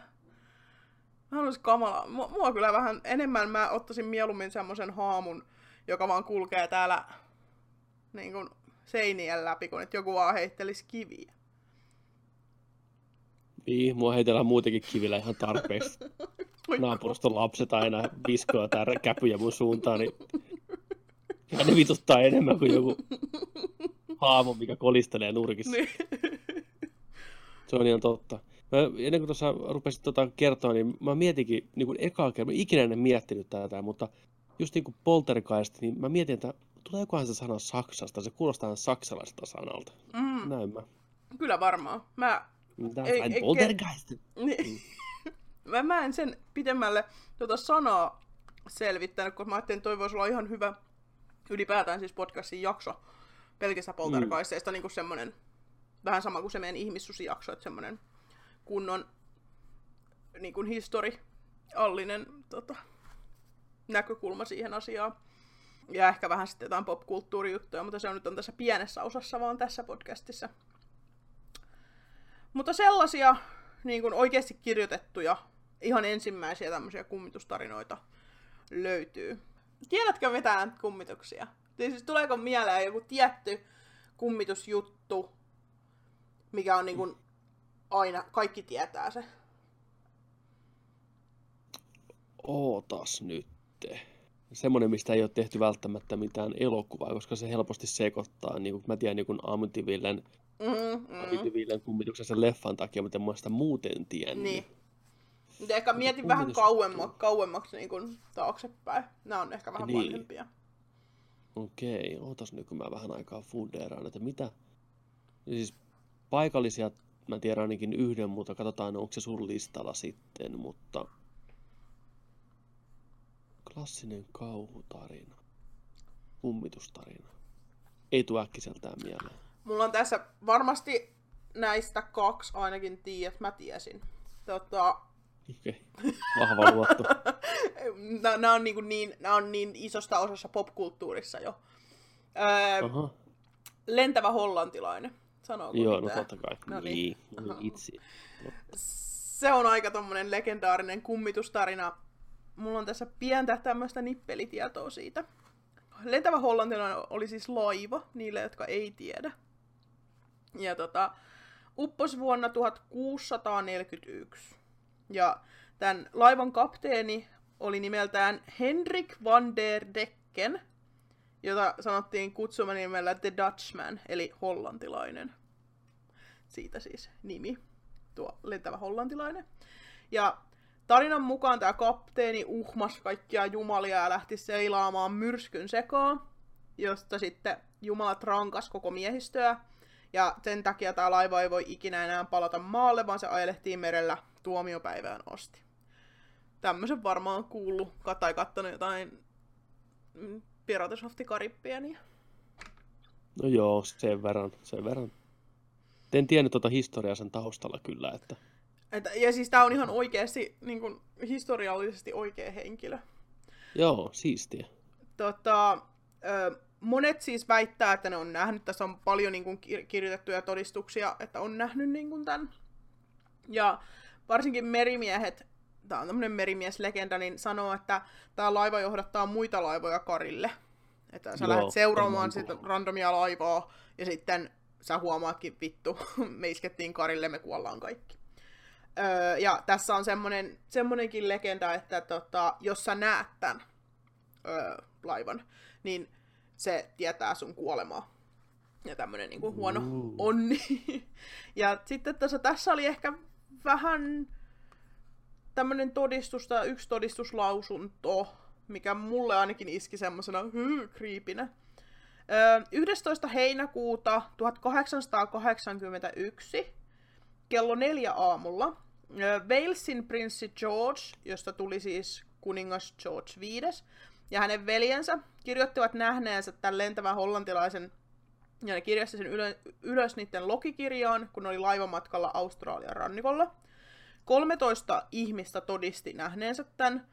Mä olisi kamala. Mua, kyllä vähän enemmän mä ottaisin mieluummin semmoisen haamun, joka vaan kulkee täällä niin kuin seinien läpi, kun että joku vaan heittelisi kiviä. Niin, mua heitellään muutenkin kivillä ihan tarpeeksi. Naapuruston lapset aina viskoa tää käpyjä mun suuntaan, niin ja ne vituttaa enemmän kuin joku haamo, mikä kolistelee nurkissa. Niin. Se on ihan totta. Mä, ennen kuin tuossa rupesit tota kertoa, niin mä mietinkin niin kuin ekaa kertaa, mä ikinä en miettinyt tätä, mutta just niin kuin poltergeist, niin mä mietin, että tuleekohan se sana Saksasta, se kuulostaa saksalaiselta sanalta. Mm, Näin mä. kyllä varmaan. Mä, Mitä Ei- poltergeist? niin, mä, mä en sen pidemmälle tuota sanaa selvittänyt, koska mä ajattelin, että toi voisi olla ihan hyvä ylipäätään siis podcastin jakso pelkistä poltergeisteista, mm. niin kuin semmonen, vähän sama kuin se meidän ihmissusijakso, että semmonen kunnon niin kuin historiallinen tota, näkökulma siihen asiaan. Ja ehkä vähän sitten jotain popkulttuurijuttuja, mutta se on nyt on tässä pienessä osassa vaan tässä podcastissa. Mutta sellaisia niin kuin oikeasti kirjoitettuja, ihan ensimmäisiä tämmöisiä kummitustarinoita löytyy. Tiedätkö mitään kummituksia? Siis tuleeko mieleen joku tietty kummitusjuttu, mikä on niin kuin aina, kaikki tietää se? Ootas nyt. Semmoinen, mistä ei ole tehty välttämättä mitään elokuvaa, koska se helposti sekoittaa. Niin kuin mä tiedän niin Amityvillen, Mm, mm. Amityvillen kummituksen sen leffan takia, mutta en mä sitä muuten tiennyt. Niin. Mutta ehkä mietin vähän kummitusjuttu. kauemma, kauemmaksi niin kuin taaksepäin. Nämä on ehkä vähän Niin. vanhempia. Okei, ootas nyt kun mä vähän aikaa fundeeraan, että mitä... Ja siis paikallisia mä tiedän ainakin yhden, mutta katsotaan onko se sun listalla sitten, mutta... Klassinen kauhutarina. Kummitustarina. Ei tuu äkkiseltään mieleen. Mulla on tässä varmasti näistä kaksi ainakin tiedät, mä tiesin. Tota, Okei, vahva luotto. nämä on, niin, niin, nää on niin isosta osassa popkulttuurissa jo. Öö, Aha, lentävä hollantilainen, sanooko joo, no mitään? totta kai. No No niin. niin, no niin itse. No, Se on aika tommonen legendaarinen kummitustarina. Mulla on tässä pientä tämmöistä nippelitietoa siitä. Lentävä hollantilainen oli siis laiva, niille jotka ei tiedä. Ja tota, upposi vuonna 1641. Ja tämän laivan kapteeni oli nimeltään Henrik van der Decken, jota sanottiin kutsumanimellä The Dutchman, eli hollantilainen. Siitä siis nimi, tuo lentävä hollantilainen. Ja tarinan mukaan tämä kapteeni uhmas kaikkia jumalia ja lähti seilaamaan myrskyn sekaan, josta sitten jumalat rankas koko miehistöä. Ja sen takia tämä laiva ei voi ikinä enää palata maalle, vaan se ajelehtii merellä tuomiopäivään asti. Tämmöisen varmaan kuullut tai kattonut jotain Pirates of the no joo, sen verran, sen verran. En tiennyt tuota historiaa sen taustalla kyllä, että... Et, ja siis tämä on ihan oikeasti niin kun, historiallisesti oikea henkilö. Joo, siistiä. Tota, ö, monet siis väittää, että ne on nähnyt. Tässä on paljon niin kuin, kir- kirjoitettuja todistuksia, että on nähnyt niin kuin, tämän. Ja varsinkin merimiehet, tämä on tämmöinen merimieslegenda, niin sanoo, että tämä laiva johdattaa muita laivoja karille. Että sä Joo, lähdet seuraamaan sitä randomia laivaa, ja sitten sä huomaatkin, vittu, me iskettiin karille, me kuollaan kaikki. Öö, ja tässä on semmonen, semmonenkin legenda, että tota, jos sä näet tämän öö, laivan, niin se tietää sun kuolemaa. Ja tämmönen niinku huono onni. ja sitten tässä, tässä oli ehkä vähän tämmönen todistus tai yksi todistuslausunto, mikä mulle ainakin iski semmosena hyy, kriipinä. Öö, 11. heinäkuuta 1881 kello neljä aamulla Walesin prinssi George, josta tuli siis kuningas George V, ja hänen veljensä kirjoittivat nähneensä tämän lentävän hollantilaisen, ja ne kirjasi sen ylö, ylös niiden logikirjaan, kun ne oli laivamatkalla Australian rannikolla. 13 ihmistä todisti nähneensä tämän.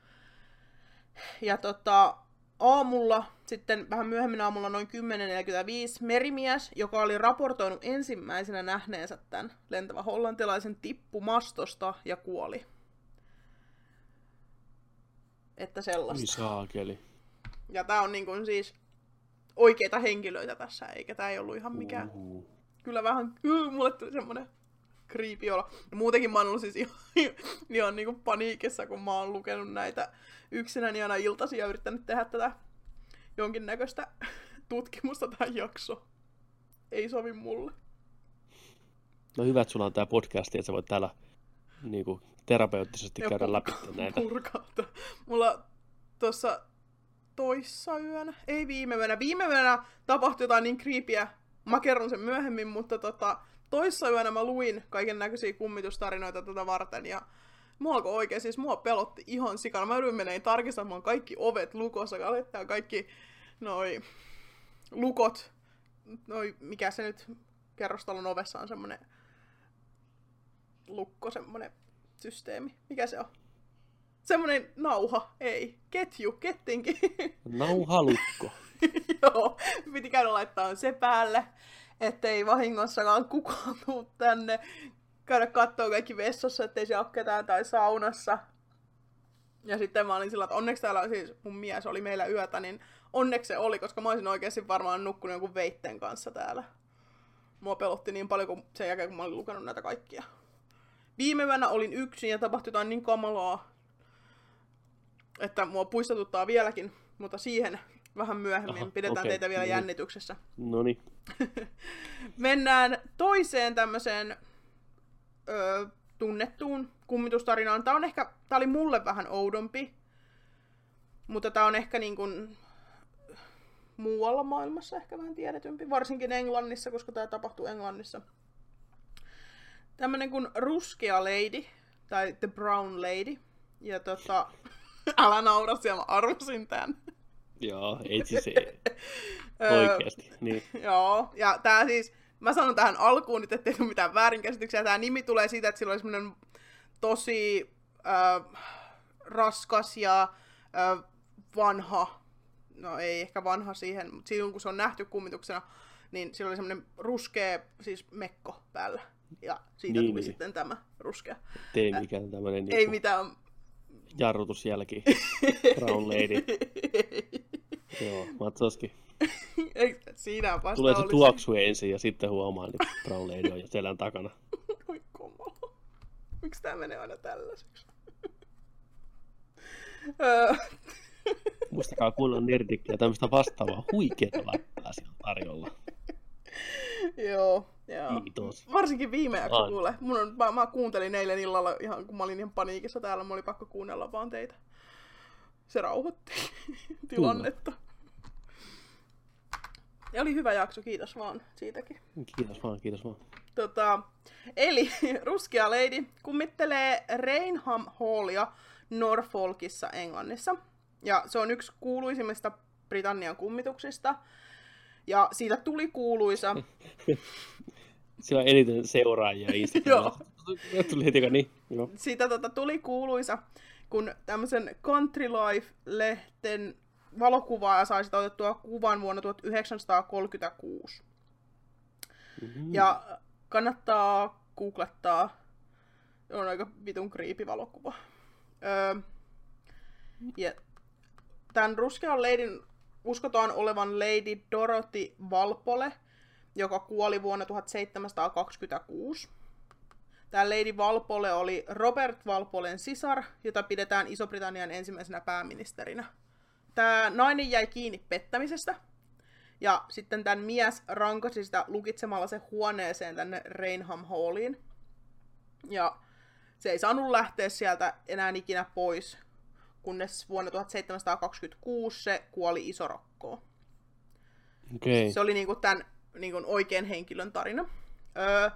Ja tota, aamulla, sitten vähän myöhemmin aamulla noin 10.45, merimies, joka oli raportoinut ensimmäisenä nähneensä tämän lentävän hollantilaisen, tippu mastosta ja kuoli. Että sellaista. Saakeli. Ja tää on niin kuin siis oikeita henkilöitä tässä, eikä tää ei ollut ihan mikään. Uhu. Kyllä vähän, kyllä mulle tuli semmonen creepy olo. Ja muutenkin mä oon ollut siis ihan, ihan niinku paniikissa, kun mä oon lukenut näitä yksinäni aina iltaisin ja yrittänyt tehdä tätä jonkinnäköistä tutkimusta tähän jakso. Ei sovi mulle. No hyvä, että sulla on tää podcast, että sä voit täällä niin kuin, terapeuttisesti Ja käydä purka- läpi näitä. Purkauta. Mulla tuossa toissa yönä, ei viime yönä, viime yönä tapahtui jotain niin creepyä, mä kerron sen myöhemmin, mutta tota, toissa yönä mä luin kaiken näköisiä kummitustarinoita tätä varten ja mua alkoi oikein, siis mua pelotti ihan sikana. Mä yritin menee tarkistamaan kaikki ovet lukossa, kalettaa kaikki noi lukot, noi, mikä se nyt kerrostalon ovessa on semmonen lukko, semmonen systeemi. Mikä se on? Semmonen nauha, ei, ketju, kettinki. Nauhalukko. Joo, piti käydä laittaa se päälle, ettei vahingossakaan kukaan tuu tänne. Käydä kattoo kaikki vessassa, ettei se ole ketään tai saunassa. Ja sitten mä olin sillä, että onneksi täällä siis mun mies oli meillä yötä, niin onneksi se oli, koska mä olisin oikeasti varmaan nukkunut jonkun veitten kanssa täällä. Mua pelotti niin paljon kun sen jälkeen, kun mä olin lukenut näitä kaikkia. Viime yönä olin yksin ja tapahtui jotain niin kamalaa, että mua puistatuttaa vieläkin, mutta siihen vähän myöhemmin. Aha, Pidetään okei, teitä vielä niin. jännityksessä. No niin. Mennään toiseen tämmöiseen öö, tunnettuun kummitustarinaan. Tää on ehkä, tää oli mulle vähän oudompi, mutta tää on ehkä niin kuin muualla maailmassa ehkä vähän tiedetympi, varsinkin Englannissa, koska tää tapahtuu Englannissa. Tämmönen kuin Ruskea Lady, tai The Brown Lady. Ja tota, älä naura siellä, mä arvasin tän. Joo, ei siis Öö, oikeasti. Niin. Joo, ja tää siis, mä sanon tähän alkuun nyt, ettei tule mitään väärinkäsityksiä. Tää nimi tulee siitä, että sillä oli semmonen tosi äh, raskas ja äh, vanha, no ei ehkä vanha siihen, mutta silloin kun se on nähty kummituksena, niin sillä oli semmonen ruskea, siis mekko päällä. Ja siitä Niin, tuli niin. sitten tämä ruskea. Tee mikään tämmönen Ei niin mitään. Jarrutusjälki. Brown lady. Joo, Matsoskin. Ei, siinä vasta Tulee se tuoksu ensin ja sitten huomaa, että Brown lady on jo selän takana. Oi kamala. Miksi tää menee aina tällaiseksi? Muistakaa kunnon nerdikkiä tämmöistä vastaavaa huikeaa laittaa siellä tarjolla. joo, joo. Kiitos. Varsinkin viime jakso kuule. Mun on, mä, mä, kuuntelin eilen illalla ihan, kun mä olin ihan paniikissa täällä, mun oli pakko kuunnella vaan teitä. Se rauhoitti tilannetta. Ja oli hyvä jakso, kiitos vaan siitäkin. Kiitos vaan, kiitos vaan. Tota, eli ruskea lady kummittelee Rainham Hallia Norfolkissa Englannissa. Ja se on yksi kuuluisimmista Britannian kummituksista. Ja siitä tuli kuuluisa. Siellä on eniten seuraajia Instagramissa. Tuli heti, niin. Joo. siitä tota, tuli kuuluisa, kun tämmöisen Country Life-lehten valokuvaaja sai sitä otettua kuvan vuonna 1936. Mhm. Ja kannattaa googlettaa. On aika vitun creepy valokuva. Öö, ja tämän ruskean leidin uskotaan olevan Lady Dorothy Valpole, joka kuoli vuonna 1726. Tämä Lady Valpole oli Robert Valpolen sisar, jota pidetään Iso-Britannian ensimmäisenä pääministerinä. Tämä nainen jäi kiinni pettämisestä, ja sitten tämän mies rankasi sitä lukitsemalla se huoneeseen tänne Rainham Halliin. Ja se ei saanut lähteä sieltä enää ikinä pois, kunnes vuonna 1726 se kuoli isorokkoon. Okei. Se oli niinku tämän niinku oikean henkilön tarina. Öö,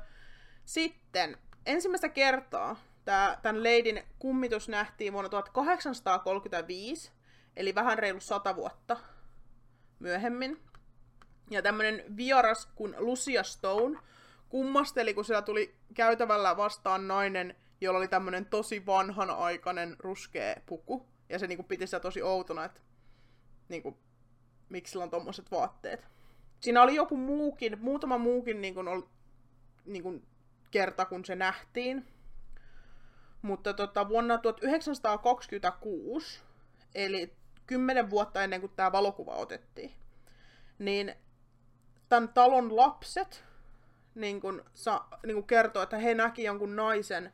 sitten ensimmäistä kertaa tää, tämän leidin kummitus nähtiin vuonna 1835, eli vähän reilu sata vuotta myöhemmin. Ja tämmönen vieras kuin Lucia Stone kummasteli, kun siellä tuli käytävällä vastaan nainen, jolla oli tämmönen tosi vanhanaikainen ruskea puku. Ja se niinku piti sitä tosi outona, että niinku, miksi sillä on tommoset vaatteet. Siinä oli joku muukin, muutama muukin niin kuin, ol, niin kuin kerta, kun se nähtiin. Mutta tota, vuonna 1926, eli kymmenen vuotta ennen kuin tämä valokuva otettiin, niin tämän talon lapset, niin kun, sa, niin kun kertoo, että he näki jonkun naisen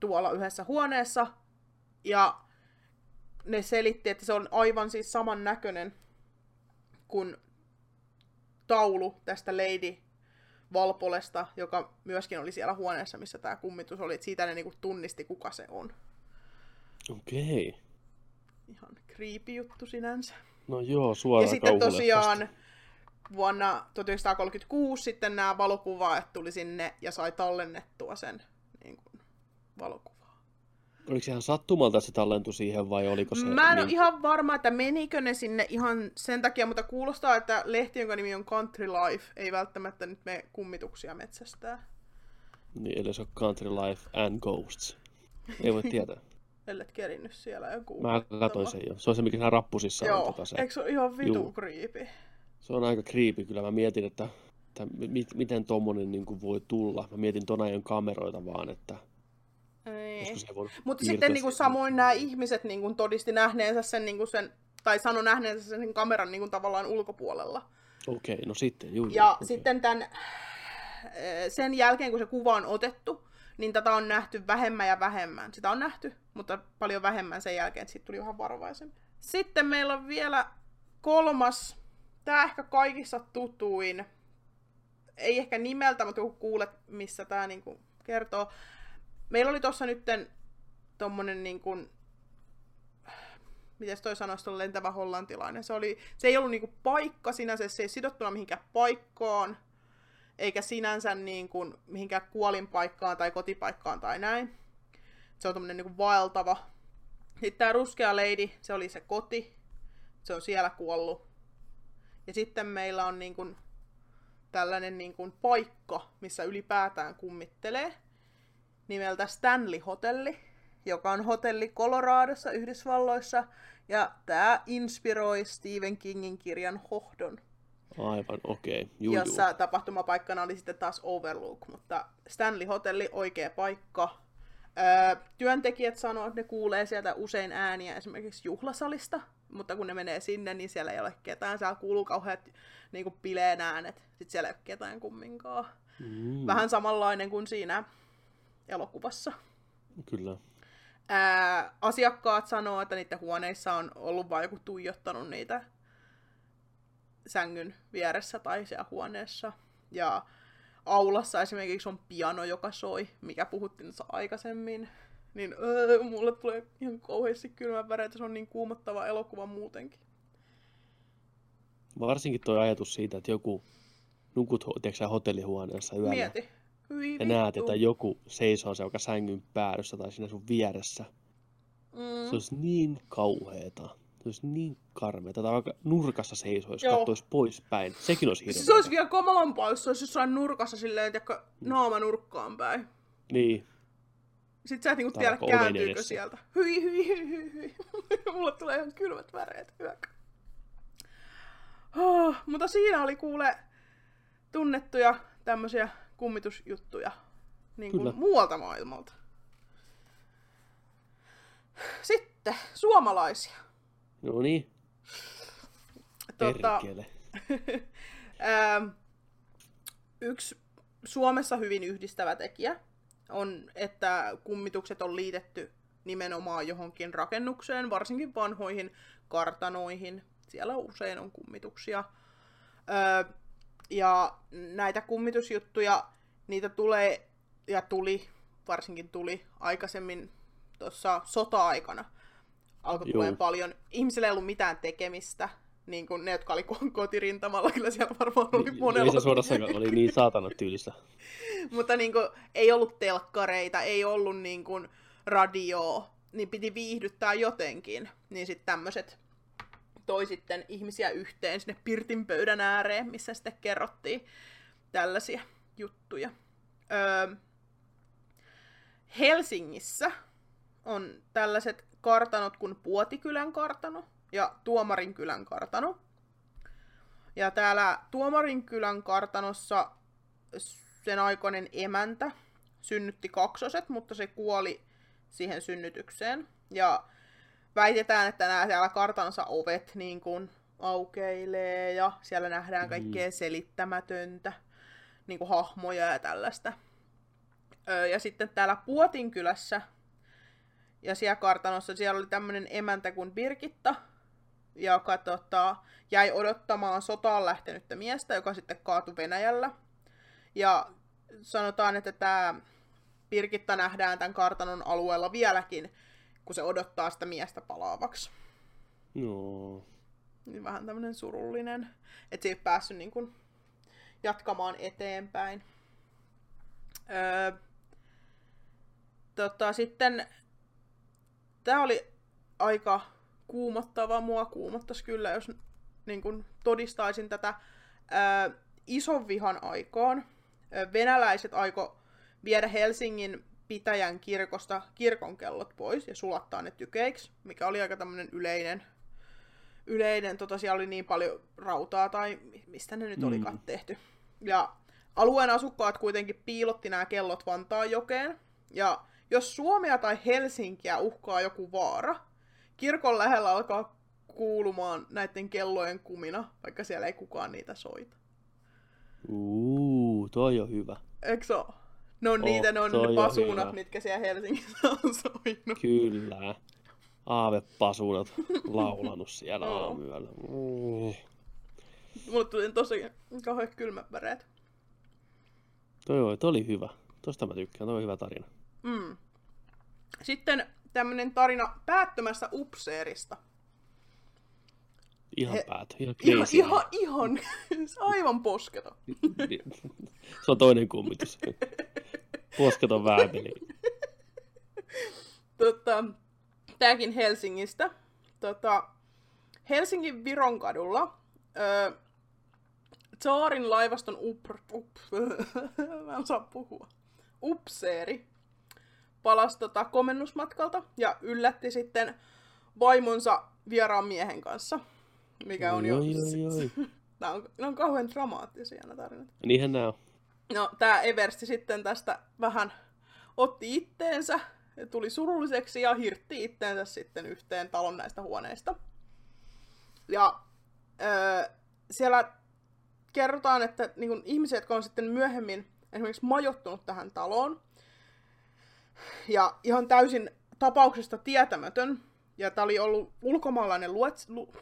tuolla yhdessä huoneessa, ja ne selitti, että se on aivan siis saman näköinen kuin taulu tästä Lady Valpolesta, joka myöskin oli siellä huoneessa, missä tämä kummitus oli. Et siitä ne niinku tunnisti, kuka se on. Okei. Okay. Ihan creepy juttu sinänsä. No joo, suoraan Ja sitten tosiaan vuonna 1936 sitten nämä valokuvaajat tuli sinne ja sai tallennettua sen niin kuin, valokuvaa. Oliko se ihan sattumalta, se tallentui siihen vai oliko se... Mä en niin... ole ihan varma, että menikö ne sinne ihan sen takia, mutta kuulostaa, että lehti, jonka nimi on Country Life, ei välttämättä nyt me kummituksia metsästää. Niin, eli se on Country Life and Ghosts. Ei voi tietää. Ellet kerinnyt siellä joku. Mä katsoin sen jo. Se on se, mikä siinä rappusissa Joo, on. Tota se. eikö se ole ihan vitu Juu. creepy? Se on aika creepy kyllä. Mä mietin, että, että mi- miten tommonen niin kuin voi tulla. Mä mietin ton ajan kameroita vaan, että Ei. olisiko se voinut Mutta piirtää sitten niin kuin samoin nämä ihmiset niin kuin todisti nähneensä sen, niin kuin sen tai sano nähneensä sen kameran niin kuin tavallaan ulkopuolella. Okei, no sitten, juu. Ja okei. sitten tämän, sen jälkeen, kun se kuva on otettu, niin tätä on nähty vähemmän ja vähemmän. Sitä on nähty, mutta paljon vähemmän sen jälkeen, että siitä tuli vähän varovaisempi. Sitten meillä on vielä kolmas, tämä ehkä kaikissa tutuin, ei ehkä nimeltä, mutta kun kuulet, missä tämä niinku kertoo. Meillä oli tuossa nytten tommonen niin kuin, miten toi sanoisi, lentävä hollantilainen. Se, oli, se ei ollut niinku paikka sinänsä, se ei sidottuna mihinkään paikkaan, eikä sinänsä niin kuin mihinkään kuolinpaikkaan tai kotipaikkaan tai näin. Se on tämmönen niin kuin vaeltava. Sitten tämä ruskea lady, se oli se koti. Se on siellä kuollut. Ja sitten meillä on niin kuin tällainen niin kuin paikka, missä ylipäätään kummittelee. Nimeltä Stanley Hotelli, joka on hotelli Coloradossa Yhdysvalloissa. Ja tämä inspiroi Stephen Kingin kirjan Hohdon Aivan, okei. Okay. Juu, jossa juu. tapahtumapaikkana oli sitten taas Overlook, mutta Stanley Hotelli oikea paikka. Öö, työntekijät sanoo, että ne kuulee sieltä usein ääniä esimerkiksi juhlasalista, mutta kun ne menee sinne, niin siellä ei ole ketään. Siellä kuuluu kauheat niin bileen äänet. Sitten siellä ei ole ketään kumminkaan. Mm, Vähän samanlainen kuin siinä elokuvassa. Kyllä. Ää, asiakkaat sanoo, että niiden huoneissa on ollut vain joku tuijottanut niitä sängyn vieressä tai siellä huoneessa. Ja aulassa esimerkiksi on piano, joka soi, mikä puhuttiin tuossa aikaisemmin. Niin öö, mulle tulee ihan kauheasti kylmän väreitä, se on niin kuumottava elokuva muutenkin. Varsinkin tuo ajatus siitä, että joku nukut tiedätkö, hotellihuoneessa yöllä Mieti. Hyi ja näet, vittu. että joku seisoo se joka sängyn päädyssä tai siinä sun vieressä. Mm. Se olisi niin kauheeta. Se olisi niin karmeeta. Tai vaikka nurkassa seisoisi, Joo. katsoisi poispäin. Sekin olisi hirveä. Se olisi vielä kamalampaa, jos se olisi jossain nurkassa silleen, että naama nurkkaan päin. Niin. Sitten sä et niinku tiedä, kääntyykö edessä. sieltä. Hyi, hyi, hyi, hyi, hyi. Mulle tulee ihan kylmät väreet. Oh, mutta siinä oli kuule tunnettuja tämmöisiä kummitusjuttuja niin kuin Kyllä. muualta maailmalta. Sitten suomalaisia. No niin. Tota, Perkele. Ähm, yksi Suomessa hyvin yhdistävä tekijä on, että kummitukset on liitetty nimenomaan johonkin rakennukseen, varsinkin vanhoihin kartanoihin. Siellä usein on kummituksia. Öö, ja näitä kummitusjuttuja, niitä tulee ja tuli, varsinkin tuli aikaisemmin tuossa sota-aikana. Alkoi tulee paljon. Ihmisillä ei ollut mitään tekemistä. Niin kuin ne, jotka oli ko- kotirintamalla, kyllä siellä varmaan oli monella. Ei se suorastaan oli niin saatana tyylistä. Mutta niin kuin, ei ollut telkkareita, ei ollut niin kuin, radioa, niin piti viihdyttää jotenkin. Niin sitten tämmöiset toi sitten ihmisiä yhteen sinne pirtin pöydän ääreen, missä sitten kerrottiin tällaisia juttuja. Öö, Helsingissä on tällaiset kartanot kuin Puotikylän kartano ja Tuomarinkylän kartano. Ja täällä Tuomarinkylän kartanossa sen aikainen emäntä synnytti kaksoset, mutta se kuoli siihen synnytykseen. Ja väitetään, että nämä siellä kartansa ovet niin kuin aukeilee ja siellä nähdään kaikkea selittämätöntä. niin kuin hahmoja ja tällaista. Öö, ja sitten täällä Puotinkylässä ja siellä kartanossa siellä oli tämmöinen emäntä kuin Birgitta, joka tota, jäi odottamaan sotaan lähtenyttä miestä, joka sitten kaatui Venäjällä. Ja sanotaan, että tämä Birgitta nähdään tämän kartanon alueella vieläkin, kun se odottaa sitä miestä palaavaksi. No. Niin vähän tämmöinen surullinen, että se ei päässyt niin kuin jatkamaan eteenpäin. Öö, tota, sitten tämä oli aika kuumottava. Mua kuumottaisi kyllä, jos niin kun todistaisin tätä ää, ison vihan aikaan. Venäläiset aiko viedä Helsingin pitäjän kirkosta kirkonkellot pois ja sulattaa ne tykeiksi, mikä oli aika tämmöinen yleinen, yleinen tota siellä oli niin paljon rautaa tai mistä ne nyt mm. olikaan tehty. Ja alueen asukkaat kuitenkin piilotti nämä kellot Vantaan jokeen. Ja jos Suomea tai Helsinkiä uhkaa joku vaara, kirkon lähellä alkaa kuulumaan näiden kellojen kumina, vaikka siellä ei kukaan niitä soita. Uuu, toi on hyvä. Eikö se Ne on oh, niitä, ne on ne pasunat, mitkä siellä Helsingissä on soinut. Kyllä. Aavepasunat laulanut siellä no. aamuyöllä. Mm. Mulle tuli tosi kauhean kylmät väreet. Toi, toi oli hyvä. Tosta mä tykkään, toi on hyvä tarina. Mm. Sitten tämmönen tarina päättömässä upseerista. Ihan He, päät, ihan ihan, ihan, ihan, aivan posketo. Se on toinen kummitus. Posketon vääpeli. Tota, tääkin Helsingistä. Tota, Helsingin Vironkadulla öö, Tsaarin laivaston up, up, mä en saa puhua. upseeri palasi tota komennusmatkalta ja yllätti sitten vaimonsa vieraan miehen kanssa, mikä on jo... Nämä on, nämä on kauhean dramaattisia nämä tarinat. Niinhän nämä on. No, tämä Eversti sitten tästä vähän otti itteensä, tuli surulliseksi ja hirtti itteensä sitten yhteen talon näistä huoneista. Ja öö, siellä kerrotaan, että niin kun ihmiset, jotka on sitten myöhemmin esimerkiksi majottunut tähän taloon, ja ihan täysin tapauksesta tietämätön. Ja tämä oli ollut ulkomaalainen luet... Lu,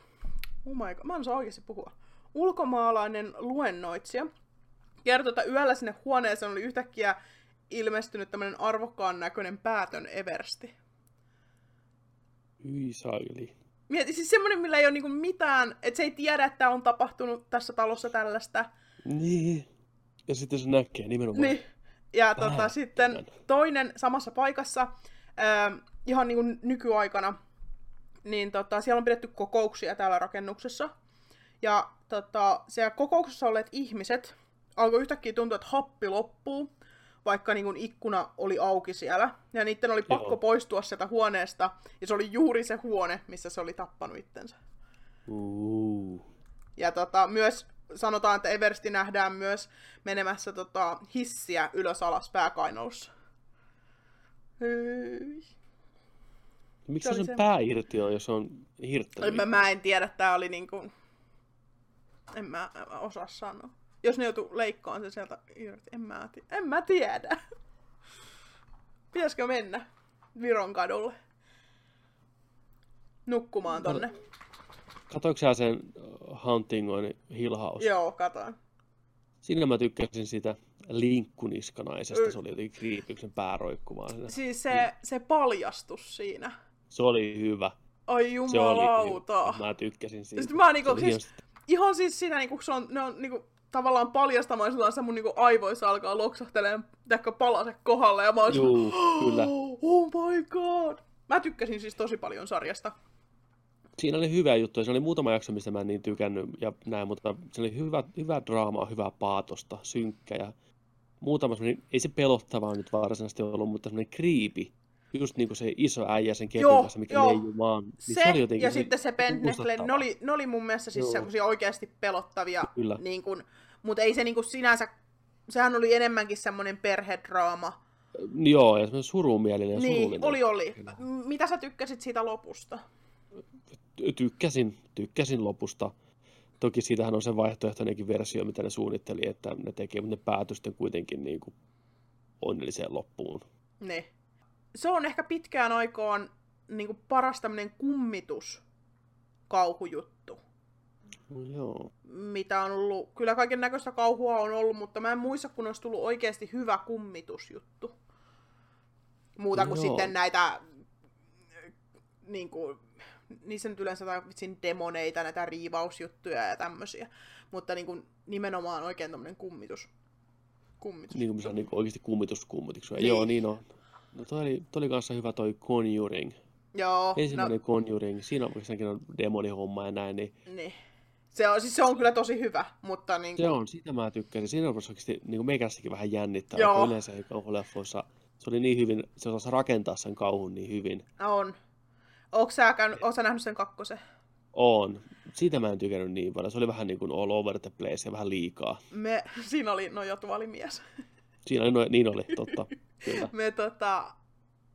oh my God, mä en saa oikeasti puhua. Ulkomaalainen luennoitsija. Kertoi, että yöllä sinne huoneeseen oli yhtäkkiä ilmestynyt tämmöinen arvokkaan näköinen päätön Eversti. Hyi saili. Mieti, siis semmoinen, millä ei ole niinku mitään, että se ei tiedä, että on tapahtunut tässä talossa tällaista. Niin. Ja sitten se näkee nimenomaan. Niin. Ja tota, sitten toinen samassa paikassa, äh, ihan niin kuin nykyaikana, niin tota, siellä on pidetty kokouksia täällä rakennuksessa. Ja tota, siellä kokouksessa olleet ihmiset alkoi yhtäkkiä tuntua, että happi loppuu, vaikka niin kuin ikkuna oli auki siellä. Ja niiden oli pakko Joo. poistua sieltä huoneesta, ja se oli juuri se huone, missä se oli tappanut itsensä. Uh. Ja tota, myös sanotaan, että Eversti nähdään myös menemässä tota, hissiä ylös alas pääkainalossa. Miksi se sen se... pää irti on, jos on hirttänyt? Mä, mä en tiedä, tää oli niinku... En mä osaa sanoa. Jos ne joutuu leikkaan se sieltä irti, en mä, tiedä. en mä tiedä. Pitäisikö mennä Viron kadulle? Nukkumaan tonne. Katoiko sä sen Hunting on Hill House? Joo, katoin. Siinä mä tykkäsin sitä linkkuniskanaisesta, se oli jotenkin kriipyksen pääroikkumaan. Siinä. Siis se, se paljastus siinä. Se oli hyvä. Ai jumalauta. Mä tykkäsin siitä. Sitten mä niinku, siis, ihan siis siinä, niinku, se on, ne on niinku, tavallaan se mun niinku aivoissa alkaa loksahtelemaan ehkä palase kohdalle ja mä oon Juu, kyllä. Oh my god. Mä tykkäsin siis tosi paljon sarjasta siinä oli hyvä juttu. Se oli muutama jakso, mistä mä en niin tykännyt ja näin, mutta se oli hyvä, hyvä draamaa, hyvää paatosta, synkkä ja muutama ei se pelottavaa nyt varsinaisesti ollut, mutta semmoinen kriipi. Just niin kuin se iso äijä sen kepin kanssa, mikä leijuu maan. Niin se, se oli jotenkin ja se, sitten se Pentnekle, ne oli, ne oli mun mielestä siis semmoisia oikeasti pelottavia. Kyllä. Niin kuin, mutta ei se niin kuin sinänsä, sehän oli enemmänkin semmoinen perhedraama. Joo, ja semmoinen surumielinen niin, surullinen. oli, oli. Mitä sä tykkäsit siitä lopusta? tykkäsin, tykkäsin lopusta. Toki siitähän on se vaihtoehtoinenkin versio, mitä ne suunnitteli, että ne tekee, mutta ne päätösten kuitenkin niin kuin onnelliseen loppuun. Ne. Se on ehkä pitkään aikaan niin kuin paras tämmöinen kummitus kauhujuttu. No, joo. Mitä on ollut, kyllä kaiken näköistä kauhua on ollut, mutta mä en muista, kun olisi tullut oikeasti hyvä kummitusjuttu. Muuta No kuin joo. sitten näitä, niin kuin, niissä nyt yleensä vitsin demoneita, näitä riivausjuttuja ja tämmöisiä. Mutta niin kuin, nimenomaan oikein tämmöinen kummitus. kummitus. Niin kuin se on niin oikeasti kummitus kummituksi. Niin. Joo, niin on. No toi oli, toi oli kanssa hyvä toi Conjuring. Joo, Ensimmäinen Conjuring. Siinä on vaikka on demonihomma ja näin, niin no, niin. Se on, siis se on kyllä tosi hyvä, mutta niin se on, sitä mä tykkäsin. Siinä on oikeasti niin kuin meikästäkin vähän jännittävää, Joo. yleensä ei kauhuleffoissa. Se oli niin hyvin, se osasi rakentaa sen kauhun niin hyvin. on. Onko sä, käynyt, ootko sä nähnyt sen kakkosen? On. Siitä mä en tykännyt niin paljon. Se oli vähän niin kuin all over the place ja vähän liikaa. Me, siinä oli no jo tuolimies. Siinä oli, niin oli, totta. Kyllä. Me tota,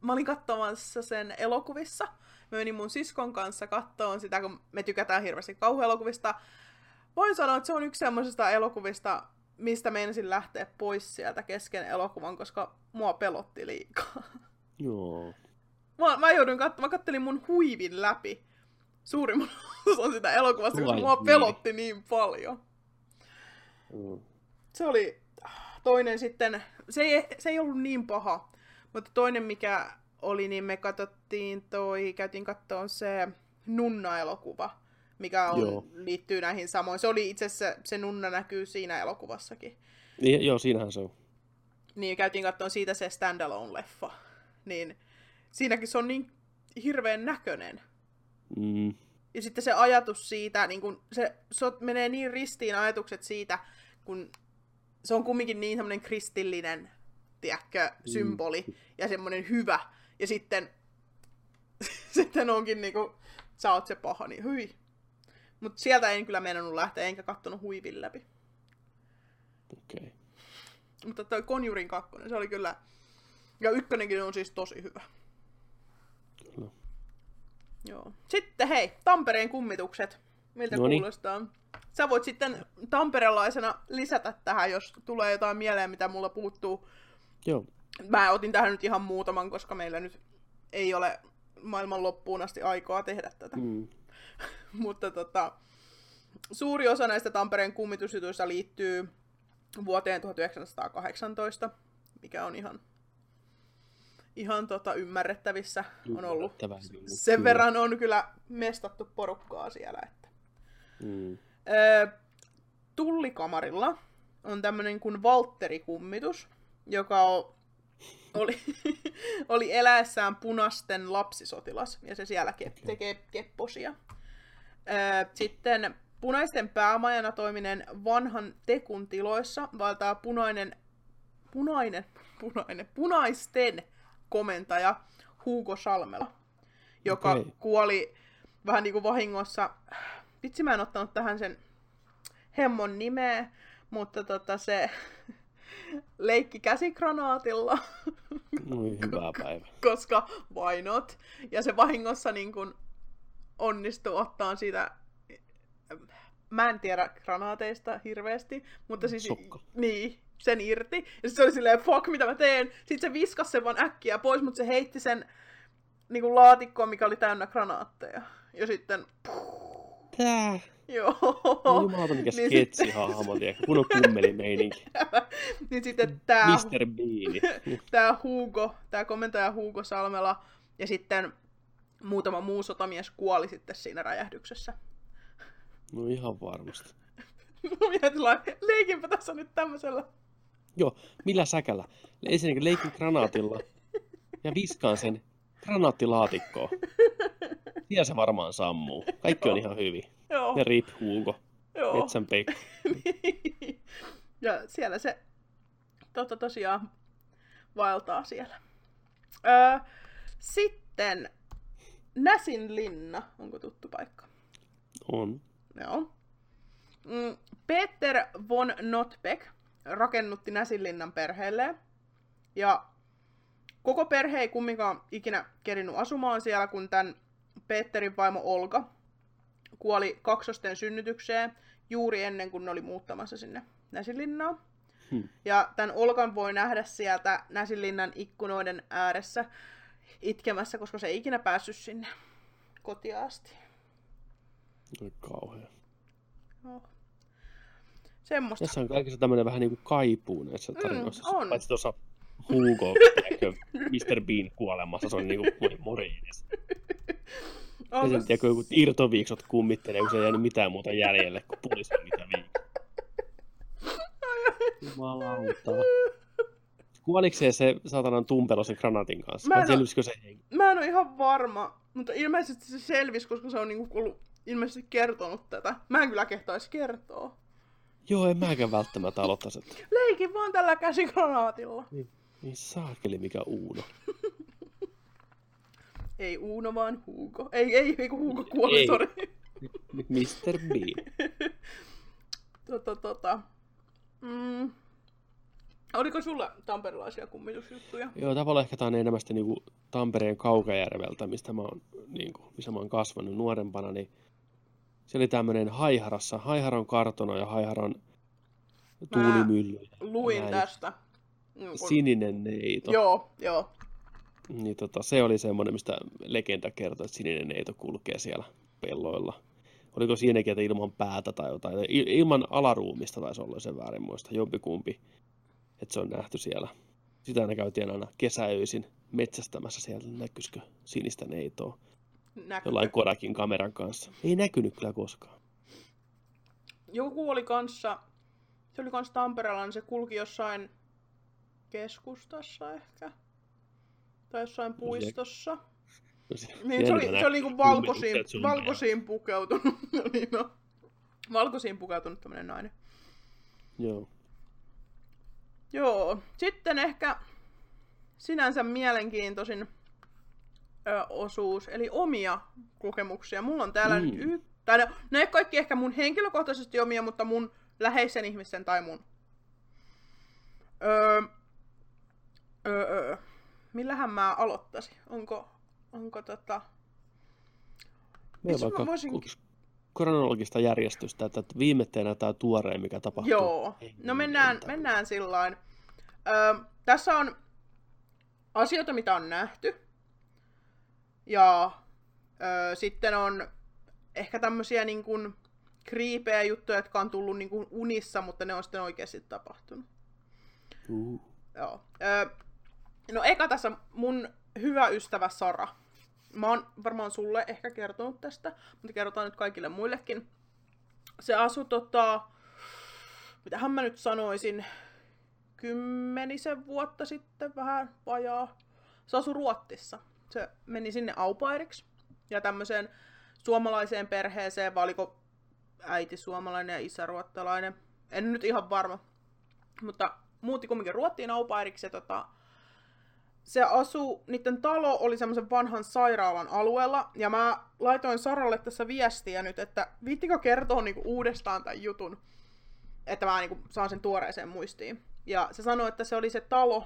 mä olin katsomassa sen elokuvissa. Mä menin mun siskon kanssa kattoon sitä, kun me tykätään hirveästi kauhuelokuvista. Voin sanoa, että se on yksi semmoisista elokuvista, mistä meinasin lähteä pois sieltä kesken elokuvan, koska mua pelotti liikaa. Joo. Mä, mä joudun katsomaan, mä kattelin mun huivin läpi. Suurimman osan sitä elokuvasta, koska mua pelotti niin paljon. Mm. Se oli toinen sitten, se ei, se ei ollut niin paha, mutta toinen mikä oli, niin me katsottiin toi, käytiin katsoa se Nunna-elokuva, mikä on, Joo. liittyy näihin samoin. Se oli itse asiassa, se Nunna näkyy siinä elokuvassakin. Niin, joo, siinähän se on. Niin käytiin katsoa siitä se standalone-leffa. Niin siinäkin se on niin hirveän näköinen. Mm. Ja sitten se ajatus siitä, niin kun se, se menee niin ristiin ajatukset siitä, kun se on kumminkin niin semmoinen kristillinen, tiedätkö, symboli ja semmoinen hyvä. Ja sitten, sitten onkin niinku, sä oot se paha, niin hyi. Mutta sieltä en kyllä meinannut lähteä, enkä kattonut huivin läpi. Okei. Okay. Mutta toi Conjuring 2, se oli kyllä... Ja ykkönenkin on siis tosi hyvä. Kyllä. Joo. Sitten hei, Tampereen kummitukset. Miltä Noniin. kuulostaa? Sä voit sitten tamperelaisena lisätä tähän, jos tulee jotain mieleen, mitä mulla puuttuu. Joo. Mä otin tähän nyt ihan muutaman, koska meillä nyt ei ole maailman loppuun asti aikaa tehdä tätä. Mm. Mutta tota, suuri osa näistä Tampereen kummitusjutuista liittyy vuoteen 1918, mikä on ihan, ihan tota ymmärrettävissä. On ollut. Sen verran on kyllä mestattu porukkaa siellä. Mm. Öö, tullikamarilla on tämmöinen kuin Valtteri-kummitus, joka on, oli, oli eläessään punasten lapsisotilas, ja se siellä ke- tekee kepposia. Öö, sitten punaisten päämajana toiminen vanhan tekun tiloissa valtaa punainen, punainen, punainen, punaisten komentaja Hugo Salmela, joka Okei. kuoli vähän niin kuin vahingossa. Vitsi, mä en ottanut tähän sen hemmon nimeä, mutta tota se leikki käsikranaatilla, Oi, hyvää päivä. koska why not? Ja se vahingossa niin kuin onnistui ottaa siitä, mä en tiedä granaateista hirveästi, mutta siis Sokka. niin, sen irti. Ja sitten se oli silleen, fuck, mitä mä teen? Sitten se viskas sen vaan äkkiä pois, mutta se heitti sen niin kuin laatikkoon, mikä oli täynnä granaatteja. Ja sitten, Tää. joo. No, jumalauta, mikä Niin sketsi hahmo, tiedätkö? Kun on kummelimeininki. niin sitten tää, Mr. Bean. tää Hugo, tää komentaja Hugo Salmela ja sitten muutama muu sotamies kuoli sitten siinä räjähdyksessä. No ihan varmasti. Minä tilaan, leikinpä tässä nyt tämmöisellä. Joo, millä säkällä? Ensinnäkin leikin granaatilla ja viskaan sen granaattilaatikkoon. Siellä se varmaan sammuu. Kaikki on ihan hyvin. Joo, Ja rip Hugo, joo. metsän ja siellä se totta tosiaan vaeltaa siellä. Öö, sitten Näsin linna, onko tuttu paikka? On. Joo. Mm, Peter von Notbeck rakennutti Näsinlinnan perheelle. Ja koko perhe ei kumminkaan ikinä kerinyt asumaan siellä, kun tämän Peterin vaimo Olga kuoli kaksosten synnytykseen juuri ennen kuin ne oli muuttamassa sinne Näsilinnaan. Hmm. Ja tämän Olkan voi nähdä sieltä Näsilinnan ikkunoiden ääressä itkemässä, koska se ei ikinä päässyt sinne kotiin asti. Oi kauhea. No. Semmosta. Tässä on kaikissa tämmöinen vähän niin kuin kaipuu näissä tarinoissa. on. Paitsi tuossa Hugo, tiedätkö, Mr. Bean kuolemassa, se on niin kuin moi morjens. Ja sen tiedätkö, joku irtoviiksot kummittelee, kun se ei jäänyt mitään muuta jäljelle, kuin pulisi mitä viikkoa. Jumalauta. Kuoliko se se saatanan tumpelo sen granaatin kanssa? Mä en selvisikö se henki? Mä en ole ihan varma, mutta ilmeisesti se selvisi, koska se on niinku ollut ilmeisesti kertonut tätä. Mä en kyllä kehtaisi kertoa. Joo, en mäkään välttämättä aloittaisi. Leikin vaan tällä käsikranaatilla. Niin saakeli mikä uuno. Ei Uuno, vaan Hugo. Ei, ei, ei kun Hugo kuoli, Ei. sori. Mr. Bean. tota, tota. Mm. Oliko sulla tamperilaisia kummitusjuttuja? Joo, tavallaan ehkä tämä on enemmän sitä niinku Tampereen Kaukajärveltä, mistä mä oon, niinku, missä mä oon kasvanut nuorempana, niin se oli tämmöinen Haiharassa, Haiharan kartono ja Haiharan tuulimylly. Luin Näin. tästä. Kun- Sininen neito. Joo, joo. Niin tota, se oli semmoinen, mistä legenda kertoo, että sininen neito kulkee siellä pelloilla. Oliko siinäkin, että ilman päätä tai jotain. Il- ilman alaruumista taisi olla se väärin muista, jompikumpi. Että se on nähty siellä. Sitä ne käytiin aina kesäöisin metsästämässä siellä, näkyisikö sinistä neitoa. Näkyy. Jollain Kodakin kameran kanssa. Ei näkynyt kyllä koskaan. Joku oli kanssa, se oli kanssa Tampereella, niin se kulki jossain keskustassa ehkä. Tai jossain puistossa. Niin, se oli, se oli niinku valkoisiin, valkoisiin pukeutunut. niin no. Valkoisiin pukeutunut tämmönen nainen. Joo. Joo, sitten ehkä sinänsä mielenkiintoisin ö, osuus, eli omia kokemuksia. Mulla on täällä Mm. nyt y- tai ne, ne ei kaikki ehkä mun henkilökohtaisesti omia, mutta mun läheisen ihmisen tai mun. Öö, öö, öö. Millähän mä aloittaisin? Onko, onko tota... Me Itse mä vaikka voisin- kronologista järjestystä, että viimeisteenä tämä tuoreen, mikä tapahtuu. Joo, Ei no mennään, mennään sillain. Öö, tässä on asioita, mitä on nähty. Ja öö, sitten on ehkä tämmöisiä niin kuin kriipejä juttuja, jotka on tullut niin kuin unissa, mutta ne on sitten oikeasti tapahtunut. Uh. Joo. Öö, no eka tässä mun hyvä ystävä Sara. Mä oon varmaan sulle ehkä kertonut tästä, mutta kerrotaan nyt kaikille muillekin. Se asui tota, mitähän mä nyt sanoisin, kymmenisen vuotta sitten vähän vajaa. Se asui Ruottissa. Se meni sinne aupairiksi ja tämmöiseen suomalaiseen perheeseen, vai oliko äiti suomalainen ja isä ruottalainen. En nyt ihan varma. Mutta muutti kumminkin Ruottiin aupairiksi ja tota, se asu, niiden talo oli semmoisen vanhan sairaalan alueella, ja mä laitoin Saralle tässä viestiä nyt, että viittikö kertoa niinku uudestaan tämän jutun, että mä niinku saan sen tuoreeseen muistiin. Ja se sanoi, että se oli se talo,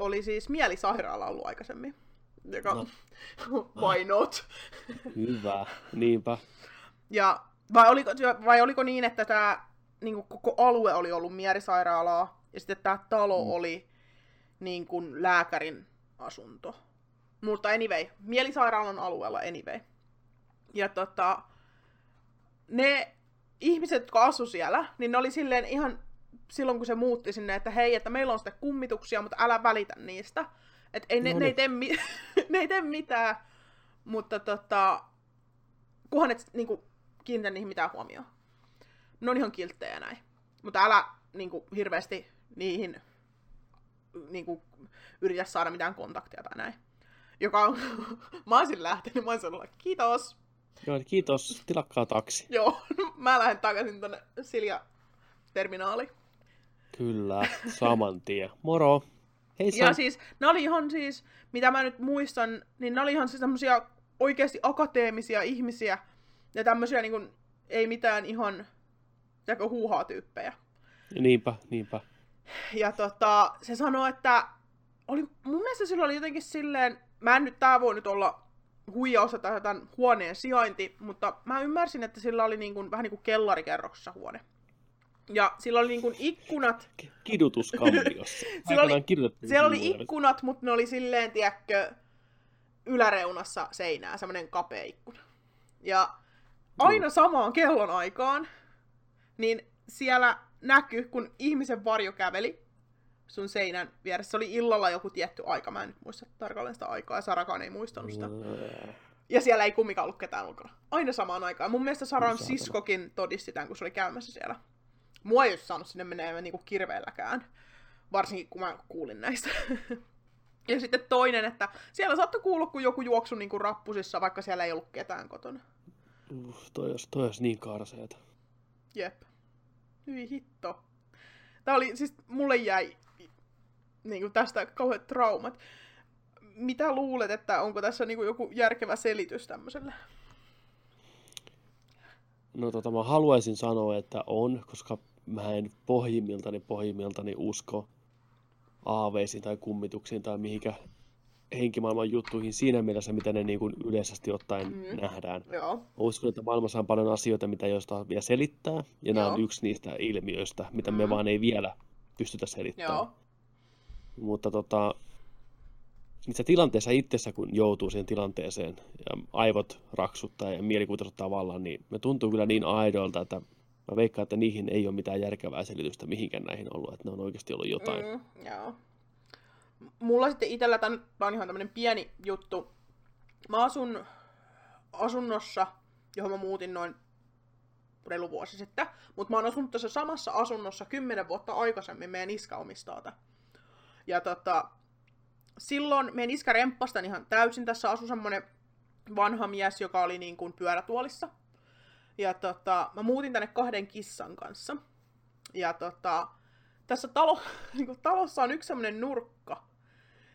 oli siis mielisairaala ollut aikaisemmin. Joka, No. why not? Hyvä, niinpä. Ja vai oliko, vai oliko niin, että tämä niin koko alue oli ollut mielisairaalaa, ja sitten tämä talo Mm. oli niin kuin lääkärin asunto. Mutta anyway, mielisairaalan alueella anyway. Ja tota, ne ihmiset, jotka asu siellä, niin ne oli silleen ihan silloin, kun se muutti sinne, että hei, että meillä on sitten kummituksia, mutta älä välitä niistä. Että ei, ne, No ne, ei niin. tee, mi- ne ei tee mitään, mutta tota, kunhan et niinku, kiinnitä niihin mitään huomioon. Ne on ihan kilttejä näin. Mutta älä niinku, hirveästi niihin niinku, yritä saada mitään kontaktia tai näin. Joka on, mä olisin lähtenyt, mä olisin ollut, kiitos. Joo, kiitos, tilakkaa taksi. Joo, mä lähden takaisin tonne Silja-terminaaliin. Kyllä, saman tien. Moro. Hei Ja siis, ne oli ihan siis, mitä mä nyt muistan, niin ne oli ihan siis semmosia oikeasti akateemisia ihmisiä. Ja tämmösiä niin kuin, ei mitään ihan, joko huuhaa tyyppejä. Niinpä, niinpä. Ja tota, se sanoi, että oli, mun mielestä sillä oli jotenkin silleen, mä en nyt, tää voi nyt olla huijausta tai tämän huoneen sijainti, mutta mä ymmärsin, että sillä oli niin kuin, vähän niin kuin kellarikerroksessa huone. Ja sillä oli niin kuin ikkunat. Kidutuskammiossa. Sillä oli, siellä oli ikkunat, mutta ne oli silleen, tiedätkö, yläreunassa seinää, semmoinen kapea ikkuna. Ja aina samaan kellon aikaan, niin siellä näkyi, kun ihmisen varjo käveli sun seinän vieressä. Se oli illalla joku tietty aika, mä en nyt muista tarkalleen sitä aikaa, ja Sarakaan ei muistanut sitä. Ja siellä ei kumminkaan ollut ketään ulkona. Aina samaan aikaan. Mun mielestä Saran siskokin todisti tämän, kun se oli käymässä siellä. Mua ei olisi saanut sinne menee niinku kirveelläkään. Varsinkin kun mä kuulin näistä. ja sitten toinen, että siellä saattoi kuulla, kun joku juoksu niinku rappusissa, vaikka siellä ei ollut ketään kotona. Uh, toi olisi, toi olisi niin karseeta. Jep. Hyi hitto. Tää oli, siis mulle jäi niinku tästä kauheat traumat. Mitä luulet, että onko tässä niinku joku järkevä selitys tämmöiselle? No tota, mä haluaisin sanoa, että on, koska mä en pohjimmiltani pohjimmiltani usko aaveisiin tai kummituksiin tai mihinkä henkimaailman juttuihin siinä mielessä, mitä ne niin kuin yleisesti ottaen Mm. nähdään. Joo. Mä uskon, että maailmassa on paljon asioita, mitä ei osata vielä selittää, ja nämä on Joo. yksi niistä ilmiöistä, mitä Mm. me vaan ei vielä pystytä selittämään. Joo. Mutta tota, niissä tilanteissa itsessä, kun joutuu siihen tilanteeseen ja aivot raksuttaa ja mielikuvitus vallan, niin me tuntuu kyllä niin aidoilta, että mä veikkaan, että niihin ei ole mitään järkevää selitystä mihinkään näihin ollut, että ne on oikeasti ollut jotain. Mm, joo. Mulla sitten itsellä, tän, tää on ihan tämmönen pieni juttu. Mä asun asunnossa, johon mä muutin noin reilu vuosi sitten. Mutta mä oon asunut tässä samassa asunnossa kymmenen vuotta aikaisemmin. Meidän iskä omistaa tätä. Ja tota, silloin meidän iskä remppasi ihan täysin. Tässä asui semmonen vanha mies, joka oli niin kuin pyörätuolissa. Ja tota, mä muutin tänne kahden kissan kanssa. Ja tota, tässä talo, niin kuin, talossa on yksi semmoinen nurkka.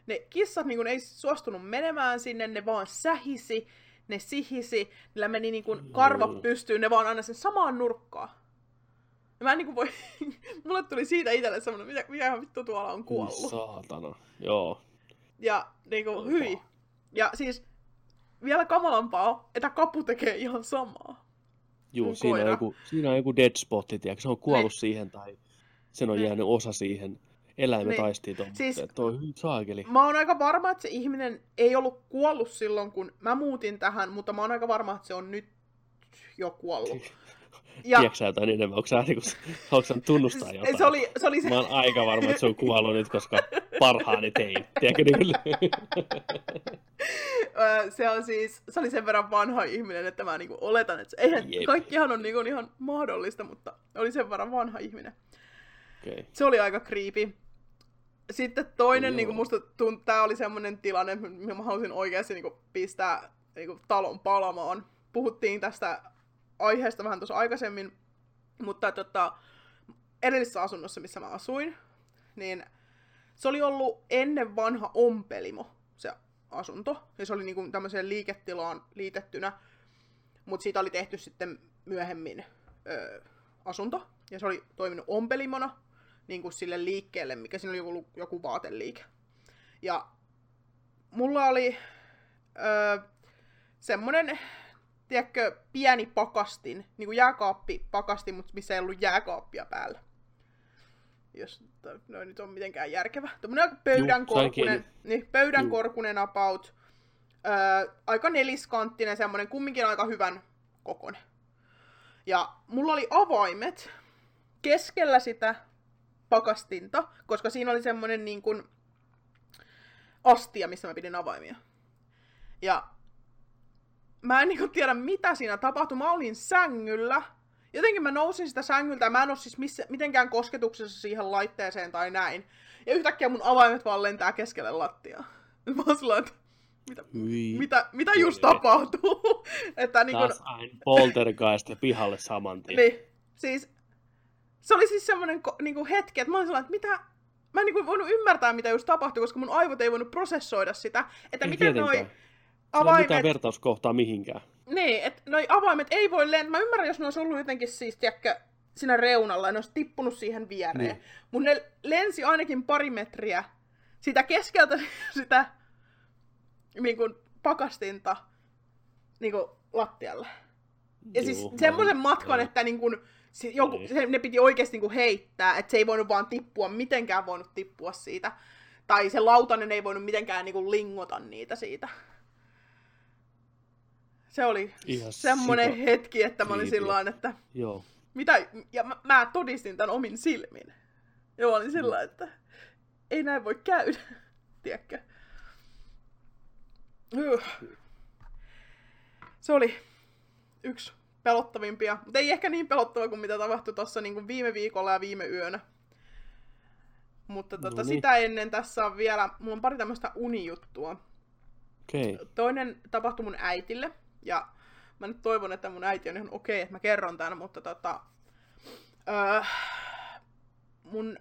Ne kissat niin kuin, ei suostunut menemään sinne, ne vaan sähisi, ne sihisi, niillä meni niin kuin, karvat pystyyn, ne vaan aina sen samaan nurkkaan. Ja mä en niin kuin, voi, mulle tuli siitä itselle semmoinen, mitä, mikä vittu tuolla on kuollut. Saatana. Joo. Ja niin kuin, hyi. Ja siis vielä kamalampaa on, että kapu tekee ihan samaa. Juu, siinä on, joku, siinä on joku dead spotti, tiedätkö? Se on kuollut Ne. siihen tai sen on Ne. jäänyt osa siihen. Eläimet tuon, Siis- on hyvin saakeli. Mä oon aika varma, että se ihminen ei ollut kuollut silloin, kun mä muutin tähän, mutta mä oon aika varma, että se on nyt jo kuollut. Ja Tiedätkö sä jotain enemmän? Onko sä, niinku, haluatko sä tunnustaa jotain? se oli, se oli se, Mä oon aika varma, että se on kuollut nyt, koska parhaani tein. Tiedätkö, niin se on siis, se oli sen verran vanha ihminen, että mä niinku oletan, että se, eihän, Jep. kaikkihan on niinku ihan mahdollista, mutta oli sen verran vanha ihminen. Okay. Se oli aika creepy. Sitten toinen, Joo. niin kuin musta tuntuu, tämä oli semmoinen tilanne, mihin mä halusin oikeasti niin kuin, pistää niin kuin, talon palamaan. Puhuttiin tästä aiheesta vähän tuossa aikaisemmin, mutta tota, edellisessä asunnossa, missä mä asuin, niin se oli ollut ennen vanha ompelimo, se asunto. Ja se oli niin kuin, tämmöiseen liiketilaan liitettynä, mutta siitä oli tehty sitten myöhemmin ö, asunto. Ja se oli toiminut ompelimona niin kuin sille liikkeelle, mikä siinä oli ollut joku vaateliike. Ja mulla oli öö, semmonen, tiedätkö, pieni pakastin, niin kuin jääkaappi pakastin, mutta missä ei ollut jääkaappia päällä. Jos noin nyt on mitenkään järkevä. Tuommoinen aika pöydän Juu, sain korkunen, niin, pöydän Juu. korkunen about. Öö, aika neliskanttinen, semmonen kumminkin aika hyvän kokonen. Ja mulla oli avaimet keskellä sitä pakastinta, koska siinä oli semmonen niin kuin astia, missä mä pidin avaimia. Ja mä en niinku tiedä, mitä siinä tapahtui. Mä olin sängyllä. Jotenkin mä nousin sitä sängyltä ja mä en ole siis missä, mitenkään kosketuksessa siihen laitteeseen tai näin. Ja yhtäkkiä mun avaimet vaan lentää keskelle lattiaa. Mä oon sillä, että mitä, Hyi. mitä, mitä just Kyllä. tapahtuu? että niin kun, Taas aina poltergeist ja pihalle saman tien. niin, siis se oli siis semmoinen niinku hetki, että mä olin sellainen, että mitä, mä en niinku voinut ymmärtää, mitä just tapahtui, koska mun aivot ei voinut prosessoida sitä, että Ei miten noi tietenkään. Sillä ei ole mitään avaimet, vertauskohtaa mihinkään. niin, että noi avaimet ei voi lentää. Mä ymmärrän, jos ne olisi ollut jotenkin siis, tiedätkö, siinä reunalla ja ne olisi tippunut siihen viereen. Niin. Niin. Mutta ne lensi ainakin pari metriä sitä keskeltä sitä niin kuin pakastinta niinku lattialle. Ja siis Juu, semmoisen mä- matkan, joo. että niin kun, se, joku, Niin. se, ne piti oikeasti niin heittää, että se ei voinut vaan tippua, mitenkään voinut tippua siitä. Tai se lautanen ei voinut mitenkään niin kuin lingota niitä siitä. Se oli Ihan semmoinen sika hetki, että mä olin sillä lailla, että Joo. mitä, ja mä, mä todistin tämän omin silmin. Ja mä olin sillä että ei näin voi käydä, tiedätkö. Se oli yksi pelottavimpia, mutta ei ehkä niin pelottava kuin mitä tapahtui tuossa niin viime viikolla ja viime yönä. Mutta tota, No niin. sitä ennen tässä on vielä, mulla on pari tämmöistä unijuttua. Okay. Toinen tapahtui mun äitille, ja mä nyt toivon, että mun äiti on ihan okei, että mä kerron tämän, mutta tota, öö, mun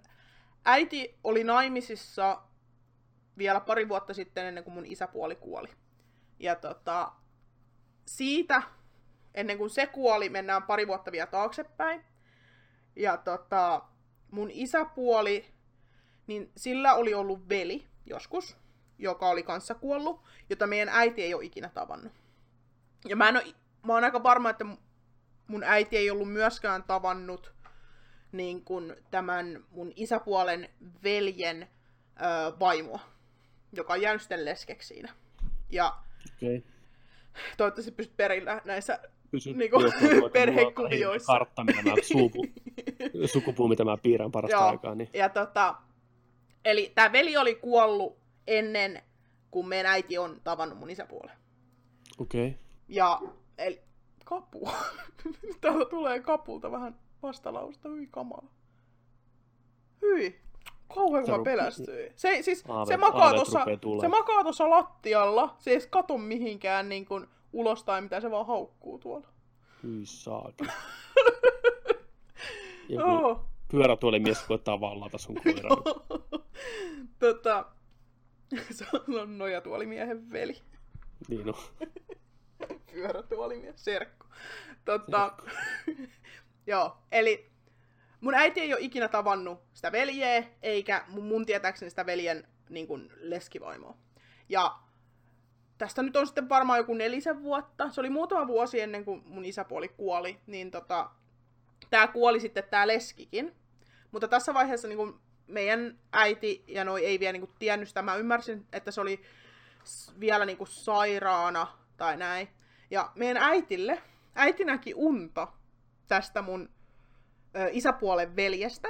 äiti oli naimisissa vielä pari vuotta sitten ennen kuin mun isäpuoli kuoli. Ja tota, siitä, ennen kuin se kuoli, mennään pari vuotta vielä taaksepäin. Ja tota, mun isäpuoli, niin sillä oli ollut veli joskus, joka oli kanssa kuollut, jota meidän äiti ei ole ikinä tavannut. Ja mä, en oo, mä oon aika varma, että mun äiti ei ollut myöskään tavannut niin kun tämän mun isäpuolen veljen ö, vaimoa, joka on jäänyt sitten leskeksi siinä. Ja. Okay. toivottavasti pystyt perillä näissä Pysy joo, tuo- tuo- perhekuvioissa. Kartta, mitä mä suku, sukupuu, mitä mä piirrän parasta Joo. aikaa. Niin. Ja tota, eli tämä veli oli kuollut ennen kuin meidän äiti on tavannut mun isäpuolen. Okei. Okay. Ja, eli kapu. Täällä tulee kapulta vähän vastalausta, hyi kamala. Hyi. Kauhean kun mä pelästyin. Se, siis, Aavet- se, makaa tulee. se makaa tuossa lattialla. Se ei edes kato mihinkään niin kuin ulos tai mitä se vaan haukkuu tuolla. Hyi saaki. Joku Oh. pyörätuolimies koittaa vallata sun koiran. tota, se on nojatuolimiehen veli. niin on. pyörätuolimies, serkku. Tota, joo, eli mun äiti ei ole ikinä tavannut sitä veljeä, eikä mun, mun tietääkseni sitä veljen niin kuin, leskivaimoa. Ja tästä nyt on sitten varmaan joku nelisen vuotta. Se oli muutama vuosi ennen kuin mun isäpuoli kuoli, niin tota, tää kuoli sitten tää leskikin. Mutta tässä vaiheessa niin kuin meidän äiti ja noi ei vielä niin kuin, tiennyt sitä. Mä ymmärsin, että se oli vielä niin kuin, sairaana tai näin. Ja meidän äitille, äiti näki unta tästä mun ö, isäpuolen veljestä,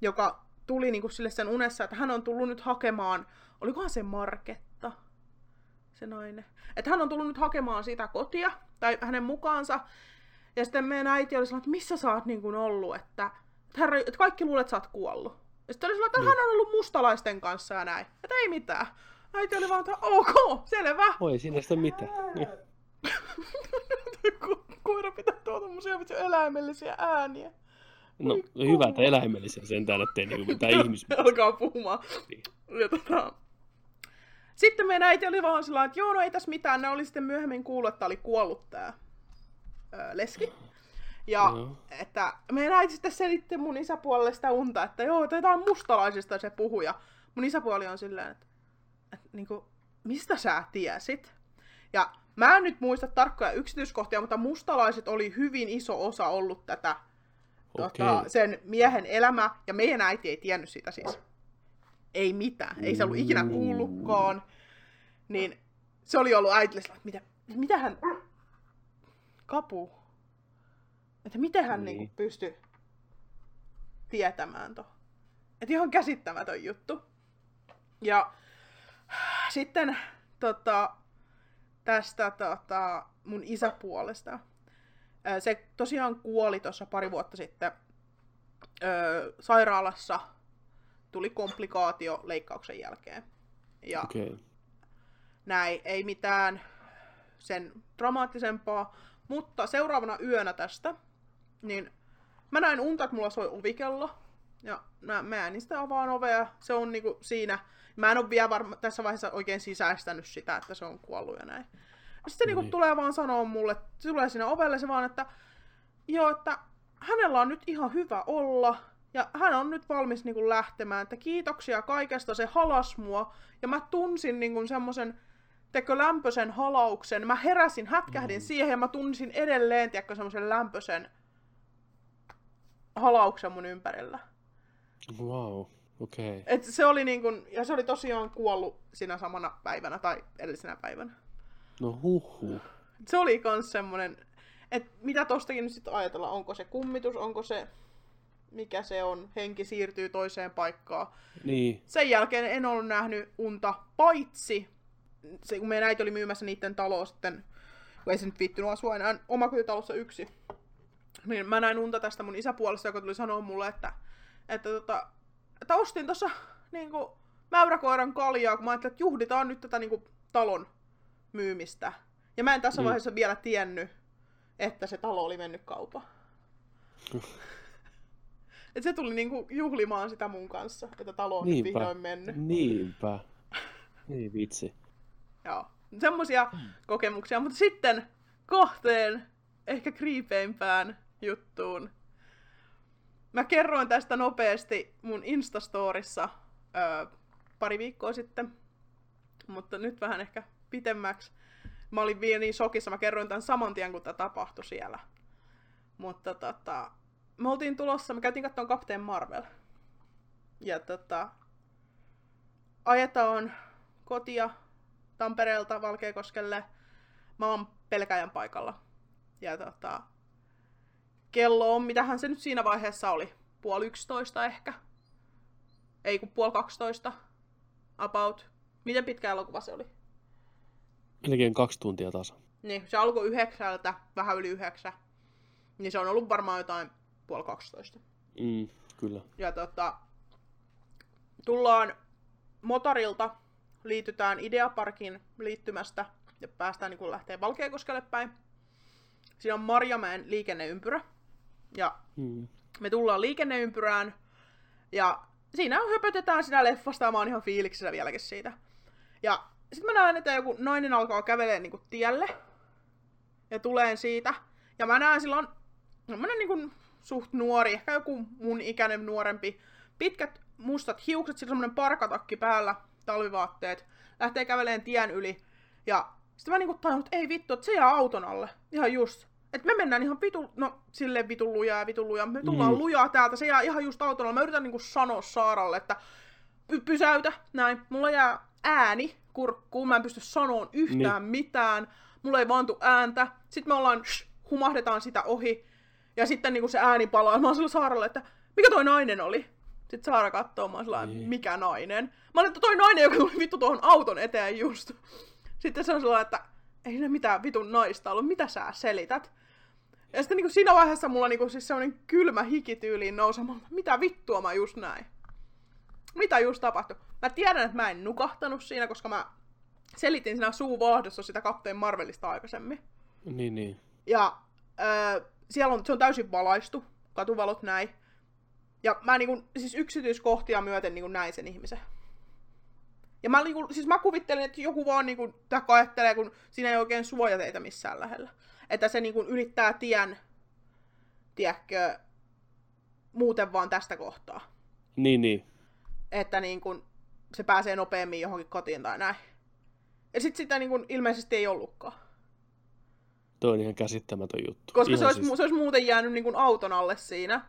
joka tuli niinku sille sen unessa, että hän on tullut nyt hakemaan, olikohan se Marketta, se nainen, että hän on tullut nyt hakemaan sitä kotia, tai hänen mukaansa, ja sitten meidän äiti oli sellainen, että missä sä oot niin kuin ollut, että, että, herra, että kaikki luulet, että sä oot kuollut. Ja sitten oli sellainen, että Niin. hän on ollut mustalaisten kanssa ja näin. Että ei mitään. Äiti oli vaan, että ok, selvä. Oi, siinä sitä mitään. Niin. Ko- Koira pitää tuoda tommosia eläimellisiä ääniä. No, Oi, hyvä, että eläimellisiä sentään, ettei niinku mitään ihmis... Alkaa puhumaan. Niin. Ja tota... Sitten meidän äiti oli vaan sillä että joo, no ei tässä mitään. Ne oli sitten myöhemmin kuullut, että oli kuollut tää ää, leski. Ja Joo. että meidän äiti sitten selitti mun isäpuolelle sitä unta, että joo, että jotain mustalaisista se puhui. Ja mun isäpuoli on silleen, että, että niinku, mistä sä tiesit? Ja mä en nyt muista tarkkoja yksityiskohtia, mutta mustalaiset oli hyvin iso osa ollut tätä tota, Okei. sen miehen elämä, ja meidän äiti ei tiennyt sitä siis. Ei mitään, ei se ollut ikinä kuullutkaan. Niin se oli ollut äitille että mitä, mitä hän... Kapu. Että miten hän Niin. niin. pystyi tietämään to. Että ihan käsittämätön juttu. Ja sitten tota, tästä tota, mun isäpuolesta. Se tosiaan kuoli tuossa pari vuotta sitten öö, sairaalassa. Tuli komplikaatio leikkauksen jälkeen. Ja. Okay. näin, ei mitään sen dramaattisempaa. Mutta seuraavana yönä tästä, niin mä näin unta, että mulla soi ovikello. Ja mä, mä en sitä avaan ovea. Se on niinku siinä. Mä en ole vielä varma, tässä vaiheessa oikein sisäistänyt sitä, että se on kuollut ja näin. Ja sitten se niinku Niin. tulee vaan sanoa mulle, tulee sinne ovelle se vaan, että joo, että hänellä on nyt ihan hyvä olla. Ja hän on nyt valmis niinku lähtemään, että kiitoksia kaikesta, se halas mua. Ja mä tunsin niinku semmoisen teko lämpöisen halauksen. Mä heräsin, hätkähdin mm. siihen ja mä tunsin edelleen, tiedätkö, semmoisen lämpöisen halauksen mun ympärillä. Wow, okei. Okay. Et se oli niin kun, ja se oli tosiaan kuollut sinä samana päivänä tai edellisenä päivänä. No huhu. Se oli kans semmonen, että mitä tostakin nyt sitten ajatella, onko se kummitus, onko se, mikä se on, henki siirtyy toiseen paikkaan. Niin. Sen jälkeen en ollut nähnyt unta, paitsi se, kun meidän äiti oli myymässä niiden taloa sitten, kun ei se nyt viittynyt asua enää omakotitalossa yksi. Niin mä näin unta tästä mun isäpuolesta, joka tuli sanoa mulle, että, että, tota, että ostin tuossa niinku, mäyräkoiran kaljaa, kun mä ajattelin, että juhditaan nyt tätä niinku, talon myymistä. Ja mä en tässä mm. vaiheessa vielä tiennyt, että se talo oli mennyt kaupan. Et se tuli niinku juhlimaan sitä mun kanssa, että talo on Niinpä. vihdoin mennyt. Niinpä. Niin vitsi. Joo, semmosia mm. kokemuksia. Mutta sitten kohteen ehkä kriipeimpään juttuun. Mä kerroin tästä nopeasti mun Instastorissa öö, pari viikkoa sitten, mutta nyt vähän ehkä pitemmäksi. Mä olin vielä niin shokissa, mä kerroin tämän saman tien, kun tämä tapahtui siellä. Mutta tota, me oltiin tulossa, me käytiin katsomaan Captain Marvel. Ja tota, ajetaan kotia Tampereelta Valkeakoskelle. Mä oon pelkäjän paikalla. Ja tota, kello on, mitähän se nyt siinä vaiheessa oli, puoli yksitoista ehkä. Ei kun puoli kaksitoista. About. Miten pitkä elokuva se oli? Melkein kaksi tuntia tasa. Niin, se alkoi yhdeksältä, vähän yli yhdeksä. Niin se on ollut varmaan jotain puoli kaksitoista. Mm, kyllä. Ja tota, tullaan motorilta, liitytään Ideaparkin liittymästä ja päästään niin lähtee Valkeakoskelle päin. Siinä on Marjamäen liikenneympyrä. Ja mm. me tullaan liikenneympyrään ja siinä höpötetään sitä leffasta ja mä oon ihan fiiliksessä vieläkin siitä. Ja sitten mä näen, että joku nainen alkaa kävelee niinku tielle. Ja tulee siitä. Ja mä näen silloin semmonen niinku suht nuori, ehkä joku mun ikäinen nuorempi. Pitkät mustat hiukset, sillä semmonen parkatakki päällä, talvivaatteet. Lähtee käveleen tien yli. Ja sitten mä niinku tajunnut, että ei vittu, että se jää auton alle. Ihan just. Että me mennään ihan vitu, no silleen vitun lujaa ja vitun lujaa. Me tullaan mm. lujaa täältä, se jää ihan just auton alle. Mä yritän niinku sanoa Saaralle, että py- pysäytä, näin. Mulla jää ääni kurkkuun, mä en pysty sanoon yhtään niin. mitään. Mulla ei vaan tuu ääntä. Sitten me ollaan, shh, humahdetaan sitä ohi. Ja sitten niinku se ääni palaa. Mä oon sillä Saaralle, että mikä toi nainen oli? Sitten Saara katsoo, mä oon niin. mikä nainen? Mä olin, että toi nainen, joka tuli vittu tuohon auton eteen just. Sitten se on sellainen, että ei ne mitään vitun naista ollut, mitä sä selität? Ja sitten niin kuin siinä vaiheessa mulla niin kuin, siis semmoinen kylmä hikityyliin nousemalla, mitä vittua mä just näin? Mitä just tapahtui? Mä tiedän, että mä en nukahtanut siinä, koska mä selitin siinä suuvahdossa sitä Captain Marvelista aikaisemmin. Niin, niin. Ja äh, siellä on, se on täysin valaistu, katuvalot näin. Ja mä niinku, siis yksityiskohtia myöten niinku näin sen ihmisen. Ja mä, niinku, siis mä kuvittelin, että joku vaan niinku, ajattelee, kun siinä ei oikein suojateitä missään lähellä. Että se niinku yrittää tien, tiedätkö, muuten vaan tästä kohtaa. Niin, niin. Että niinku, se pääsee nopeammin johonkin kotiin tai näin. Ja sit sitä niinku, ilmeisesti ei ollutkaan. Tuo on ihan käsittämätön juttu. Koska se olisi, siis... se olisi muuten jäänyt niinku auton alle siinä.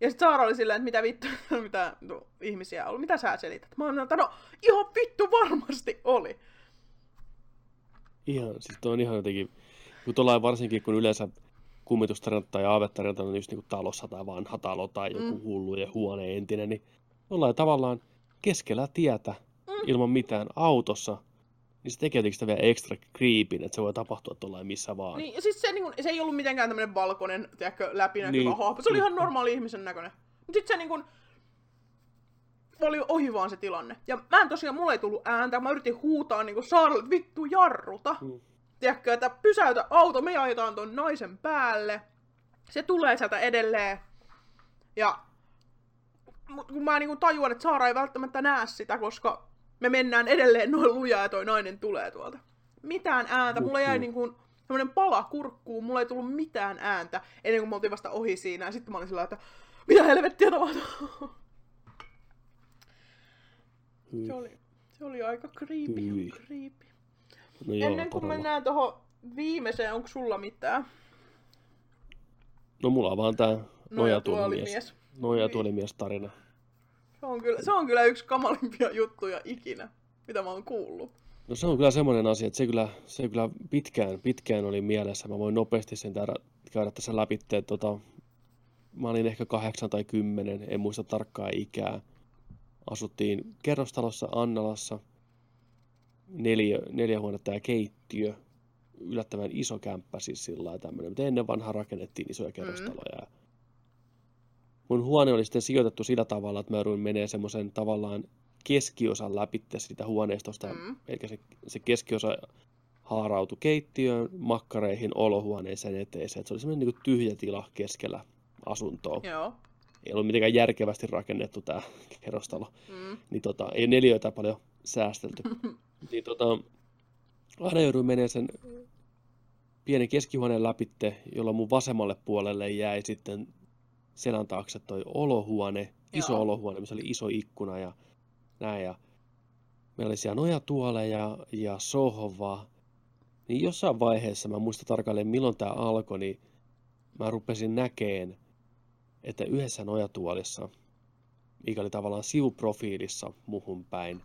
Ja sitten Saara oli silleen, että mitä vittu, mitä no, ihmisiä on ollut, mitä sä selität? Mä oon no ihan vittu varmasti oli. Ihan, siis toi on ihan jotenkin, kun tuollain varsinkin kun yleensä kummitustarinat tai aavettarinat on just niin kuin talossa tai vanha talo tai joku mm. hullu ja huone entinen, niin ollaan tavallaan keskellä tietä mm. ilman mitään autossa niin se tekee sitä vielä ekstra creepin, että se voi tapahtua tuollain missä vaan. Niin, ja siis se, niin kun, se ei ollut mitenkään tämmöinen valkoinen, tiedätkö, läpinäkyvä niin. hahmo. Se oli ihan normaali ihmisen näköinen. Mutta sitten se niin kun, oli ohi vaan se tilanne. Ja mä en tosiaan, mulla ei tullut ääntä, mä yritin huutaa niin Saaralle, että vittu jarruta. Mm. Tiedätkö, että pysäytä auto, me ajetaan ton naisen päälle. Se tulee sieltä edelleen. Ja kun mä niin tajuan, että Saara ei välttämättä näe sitä, koska me mennään edelleen noin lujaa ja toi nainen tulee tuolta. Mitään ääntä, mulla jäi niin kuin semmoinen pala kurkkuun, mulla ei tullut mitään ääntä ennen kuin me oltiin vasta ohi siinä. Ja sitten mä olin sillä että mitä helvettiä tapahtuu? Se oli, se oli aika creepy, creepy. No joo, Ennen kuin todella. mennään tuohon viimeiseen, onko sulla mitään? No mulla on vaan tää nojatuolimies. Nojatuolimies. Nojatuolimies tarina. Se on, kyllä, se on kyllä yksi kamalimpia juttuja ikinä, mitä mä oon kuullut. No se on kyllä semmoinen asia, että se kyllä, se kyllä pitkään, pitkään oli mielessä. Mä voin nopeasti sen täällä, käydä tässä läpi. Tota, mä olin ehkä kahdeksan tai kymmenen, en muista tarkkaa ikää. Asuttiin kerrostalossa Annalassa, neljä, neljä huonetta ja keittiö. Yllättävän iso kämppä siis sillä lailla tämmöinen, mutta ennen vanhaa rakennettiin isoja kerrostaloja. Mm. Mun huone oli sitten sijoitettu sillä tavalla, että mä jouduin menee semmoisen tavallaan keskiosan läpi siitä huoneistosta. Mm. Eli se, se keskiosa haarautui keittiöön, makkareihin, olohuoneeseen eteiseen. Et se oli semmoinen niin tyhjä tila keskellä asuntoa. Joo. Ei ollut mitenkään järkevästi rakennettu tämä kerrostalo. Mm. Niin tota, ei neliöitä paljon säästelty. niin tota, aina jouduin menemään sen pienen keskihuoneen läpitte, jolla mun vasemmalle puolelle jäi sitten selän taakse toi olohuone, iso Joo. olohuone, missä oli iso ikkuna ja näin. Ja meillä oli siellä nojatuoleja ja sohva. Niin jossain vaiheessa, mä en muista tarkalleen milloin tämä alkoi, niin mä rupesin näkeen, että yhdessä nojatuolissa, mikä oli tavallaan sivuprofiilissa muhun päin,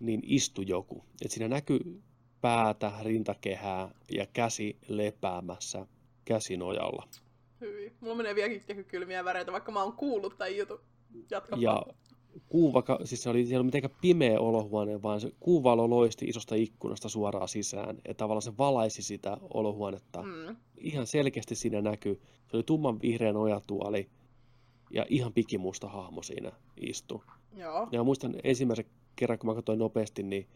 niin istui joku. Et siinä näkyy päätä, rintakehää ja käsi lepäämässä käsinojalla. Hyvin. Mulla menee vieläkin tiedätkö, kylmiä väreitä, vaikka mä oon kuullut tämän jutun. Jatka Ja kuuva, siis se oli, siellä ei ollut mitenkään pimeä olohuone, vaan se kuuvalo loisti isosta ikkunasta suoraan sisään. Ja tavallaan se valaisi sitä olohuonetta. Mm. Ihan selkeästi siinä näkyy. Se oli tumman vihreä nojatuoli ja ihan pikimusta hahmo siinä istui. Joo. Ja muistan ensimmäisen kerran, kun mä katsoin nopeasti, niin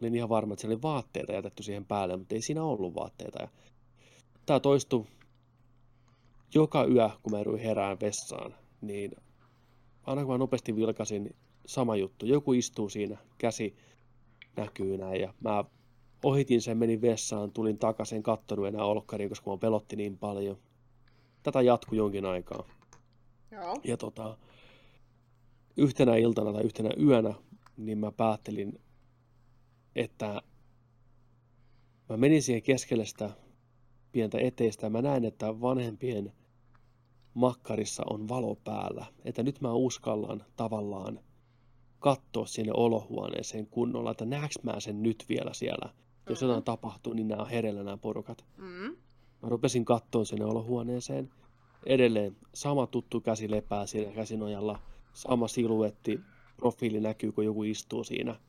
olin ihan varma, että siellä oli vaatteita jätetty siihen päälle, mutta ei siinä ollut vaatteita. Ja tämä toistui joka yö, kun mä jouduin herään vessaan, niin aina kun mä nopeasti vilkasin, niin sama juttu. Joku istuu siinä, käsi näkyy näin, ja mä ohitin sen, menin vessaan, tulin takaisin, kattonut enää olkkariin, koska mä pelotti niin paljon. Tätä jatkui jonkin aikaa. Joo. Ja tota, yhtenä iltana tai yhtenä yönä, niin mä päättelin, että mä menin siihen keskelle sitä pientä eteistä ja mä näin, että vanhempien makkarissa on valo päällä. Että nyt mä uskallan tavallaan katsoa sinne olohuoneeseen kunnolla, että näeks mä sen nyt vielä siellä. Jos jotain tapahtuu, niin nämä on hereillä nämä porukat. Mm. Mä rupesin kattoon sinne olohuoneeseen. Edelleen sama tuttu käsi lepää siinä käsinojalla. Sama siluetti, profiili näkyy, kun joku istuu siinä.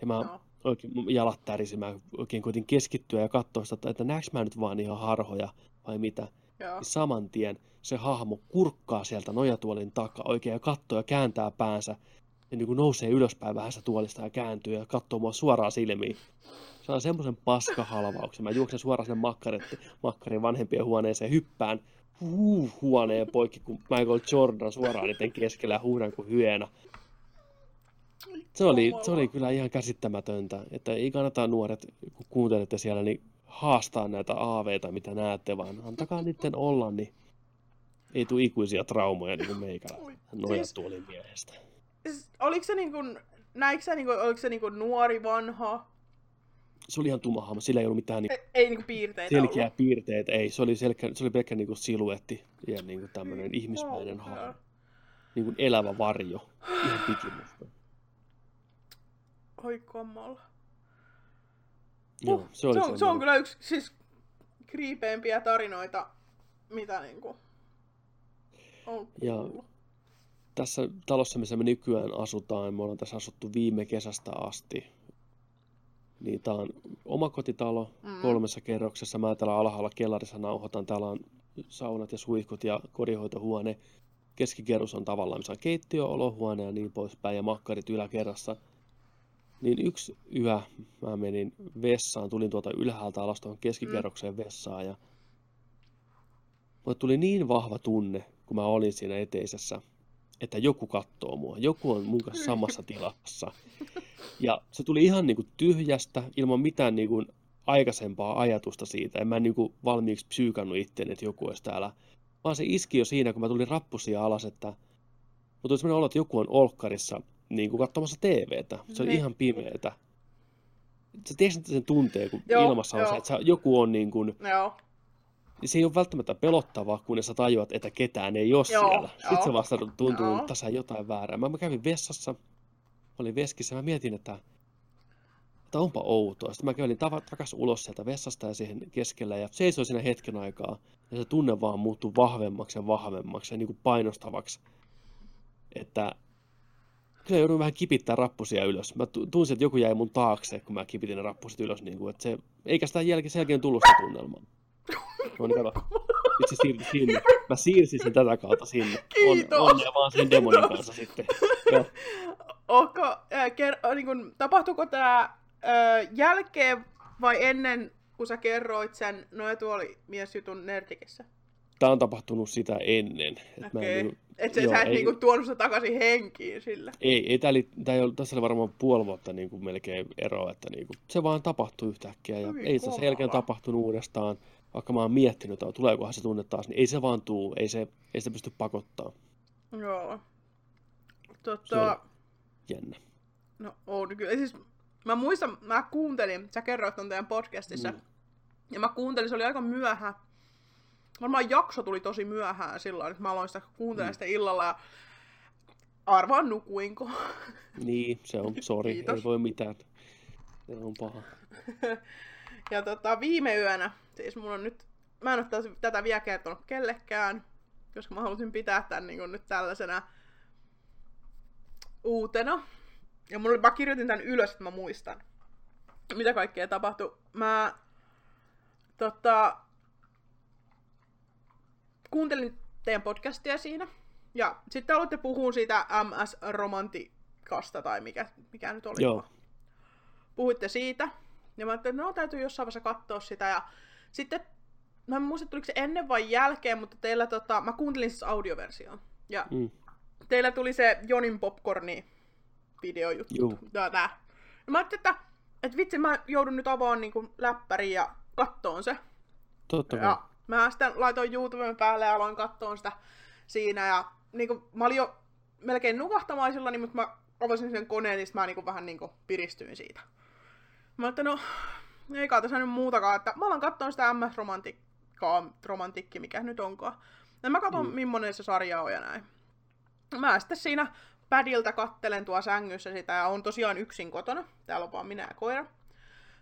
Ja mä Joo. Oikein jalat tärisin, mä oikein koitin keskittyä ja katsoa sitä, että näeks mä nyt vaan ihan harhoja vai mitä. Joo. Niin saman tien se hahmo kurkkaa sieltä nojatuolin takaa oikein ja katsoo ja kääntää päänsä. Ja niin kuin nousee ylöspäin vähän sitä tuolista ja kääntyy ja katsoo mua suoraan silmiin. Saan semmoisen paskahalvauksen. Mä juoksen suoraan sinne makkarin, makkarin vanhempien huoneeseen, hyppään huu, huoneen poikki, kun Michael Jordan suoraan niiden keskellä ja huudan kuin hyena. Se oli, se oli kyllä ihan käsittämätöntä, että ei kannata nuoret, kun kuuntelette siellä, niin haastaa näitä aaveita, mitä näette, vaan antakaa niiden olla, niin ei tule ikuisia traumoja niin kuin meikällä Oi, nojatuolin miehestä. Siis, oliko se niinku, näikö sä niinku, oliko se niinku nuori, vanha? Se oli ihan tumma hahmo, sillä ei ollut mitään niin Ei, ei niinku piirteitä selkeää ollut. piirteitä, ei. Se oli, selkä, se oli pelkkä niin kuin siluetti ja niin kuin tämmöinen ihmismäinen hahmo. Niin kuin elävä varjo, ihan pikimusta. Oi kamala. Joo, se oli se, on, se on kyllä yksi siis kriipeimpiä tarinoita, mitä niinku on Ja tässä talossa, missä me nykyään asutaan, me ollaan tässä asuttu viime kesästä asti. Niin tää on omakotitalo Mm. kolmessa kerroksessa. Mä täällä alhaalla kellarissa nauhoitan. Täällä on saunat ja suihkut ja kodinhoitohuone. Keskikerros on tavallaan, missä on keittiö, olohuone ja niin poispäin. Ja makkarit yläkerrassa. Niin yksi yö mä menin vessaan, tulin tuolta ylhäältä alas tuohon keskikerrokseen vessaan ja mulle tuli niin vahva tunne, kun mä olin siinä eteisessä, että joku katsoo mua, joku on mun kanssa samassa tilassa. Ja se tuli ihan niin kuin tyhjästä, ilman mitään niin kuin aikaisempaa ajatusta siitä. En mä niin kuin valmiiksi psyykannut itteen, että joku olisi täällä. Vaan se iski jo siinä, kun mä tulin rappusia alas, että mutta tuli sellainen olo, että joku on olkkarissa niin kuin katsomassa TVtä. Se oli Ne- ihan pimeetä. sä että sen tuntee, kun Joo, ilmassa on joo. se, että sä, joku on niin kuin, Joo. niin se ei ole välttämättä pelottavaa, kunnes sä tajuat, että ketään ei ole Joo, siellä. Sitten joo. se vasta tuntuu, Joo. että tässä on jotain väärää. Mä, mä kävin vessassa, mä olin veskissä, mä mietin, että, että onpa outoa. Sitten mä kävelin tava- takas ulos sieltä vessasta ja siihen keskellä ja seisoin siinä hetken aikaa. Ja se tunne vaan muuttui vahvemmaksi ja vahvemmaksi ja niin kuin painostavaksi. Että kyllä joudun vähän kipittää rappusia ylös. Mä tu- tunsin, että joku jäi mun taakse, kun mä kipitin ne rappuset ylös. Niin kuin, että se, eikä sitä jälkeen, sen jälkeen tullut sitä tunnelmaa. No niin, kato. Nyt se siirtyi sinne. Mä siirsin sen tätä kautta sinne. Kiitos. On, onnea vaan sen demonin Kiitos. kanssa sitten. Joo. Onko, äh, ker- äh, niin kun, tapahtuiko tämä äh, jälkeen vai ennen, kun sä kerroit sen noetuolimiesjutun Nerdikissä? Tää on tapahtunut sitä ennen. Et mä en Okei. niinku- Et sä, joo, sä et ei- niinku tuonut sitä takaisin henkiin sillä. Ei, ei tää, oli, tää ei ollut, tässä oli varmaan puoli vuotta niin kuin melkein eroa, että niin kuin, se vaan tapahtui yhtäkkiä ja Oi ei se sen jälkeen tapahtunut uudestaan, vaikka mä oon miettinyt, että tuleekohan se tunne taas, niin ei se vaan tuu, ei, se, ei sitä pysty pakottaa. Joo. Se Tota, Jännä. no on kyllä. Siis, mä muistan, mä kuuntelin, sä kerroit ton teidän podcastissa, Mm. ja mä kuuntelin, se oli aika myöhä. Varmaan jakso tuli tosi myöhään silloin, että mä aloin sitä kuuntelemaan Mm. sitä illalla ja arvaan nukuinko. Niin, se on, sori, ei voi mitään. Se on paha. Ja tota, viime yönä, siis mun on nyt, mä en ole tätä vielä kertonut kellekään, koska mä halusin pitää tämän niin nyt tällaisena uutena. Ja mulla, mä kirjoitin tämän ylös, että mä muistan, mitä kaikkea tapahtui. Mä tota, kuuntelin teidän podcastia siinä. Ja sitten aloitte puhua siitä MS-romantikasta, tai mikä, mikä nyt oli. Joo. Puhuitte siitä. Ja mä ajattelin, että no täytyy jossain vaiheessa katsoa sitä. Ja sitten, mä en muista, tuliko se ennen vai jälkeen, mutta teillä, tota, mä kuuntelin siis audioversioon. Ja Mm. teillä tuli se Jonin popcorni videojuttu. Juu. Tää, tää. Ja mä ajattelin, että, että vitsi, mä joudun nyt avaamaan niin läppäriin ja kattoon se. Totta kai. Ja mä sitten laitoin YouTuben päälle ja aloin katsoa sitä siinä. Ja niin kuin, mä olin jo melkein nukahtamaisilla, niin, mutta mä avasin sen koneen, niin mä niin kuin, vähän niin kuin, piristyin siitä. Mä ajattelin, no, ei kai tässä nyt muutakaan, että mä alan katsoa sitä MS-romantikkaa, romantikki, mikä nyt onkaan. Ja mä katson, mm. millainen se sarja on ja näin. Mä sitten siinä pädiltä kattelen tuo sängyssä sitä ja on tosiaan yksin kotona. Täällä on vaan minä ja koira.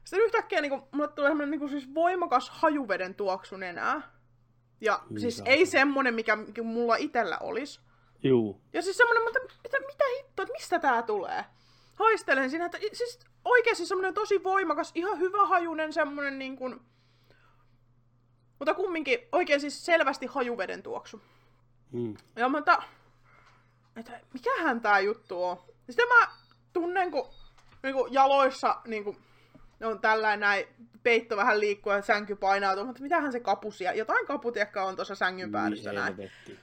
Sitten yhtäkkiä niin mulle tulee semmoinen niin siis voimakas hajuveden tuoksu nenää. Ja Hyi siis saatana. ei semmonen, mikä, mikä mulla itellä olisi. Juu. Ja siis semmonen, mutta mitä, mitä hittoa, että mistä tää tulee? Haistelen siinä, että siis oikeasti semmonen tosi voimakas, ihan hyvä hajunen semmonen niin kuin... Mutta kumminkin oikein siis selvästi hajuveden tuoksu. Mm. Ja mä että, että mikähän tää juttu on. Ja sitten mä tunnen, kun niinku jaloissa niinku, on tällainen näin, peitto vähän liikkuu ja sänky painautuu, mutta mitähän se kapusia, jotain kaputiekka on tuossa sängyn päädyssä Niin näin. helvetti.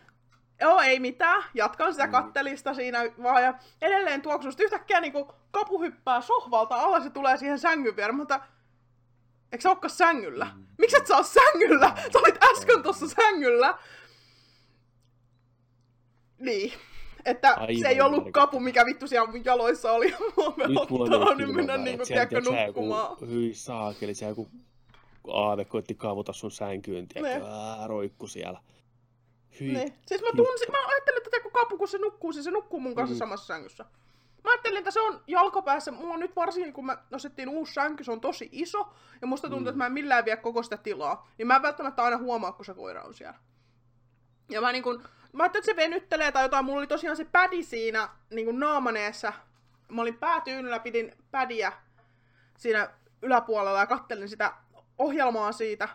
Joo, ei mitään. Jatkan sitä Mm. kattelista siinä vaan ja edelleen tuoksun. Sitten yhtäkkiä niinku kapu hyppää sohvalta alas ja tulee siihen sängyn viereen, mutta eikö sä olekaan sängyllä? Mm. Miksi et sä oo sängyllä? Sä olit äsken tuossa sängyllä. Niin. Että Aivan se ei ollut järkyttävää. kapu, mikä vittu siellä mun jaloissa oli. Nyt mulla nyt mennä niinku, tiedätkö, nukkumaan. Hyi saakeli, siellä joku aave koitti kaavuta sun sänkyyn, tiedätkö, roikku siellä. Hyi. Siis mä tunsin, mä ajattelin, että kun kapu, kun se nukkuu, siis se nukkuu mun kanssa Mm. samassa sängyssä. Mä ajattelin, että se on jalkopäässä. Mulla on nyt varsinkin, kun me ostettiin uusi sänky, se on tosi iso. Ja musta tuntuu, Mm. että mä en millään vie koko sitä tilaa. Niin mä en välttämättä aina huomaa, kun se koira on siellä. Ja mä niin kun, mä ajattelin, että se venyttelee tai jotain. Mulla oli tosiaan se pädi siinä niin kuin naamaneessa. Mä olin päätyynyllä, pidin pädiä siinä yläpuolella ja kattelin sitä ohjelmaa siitä.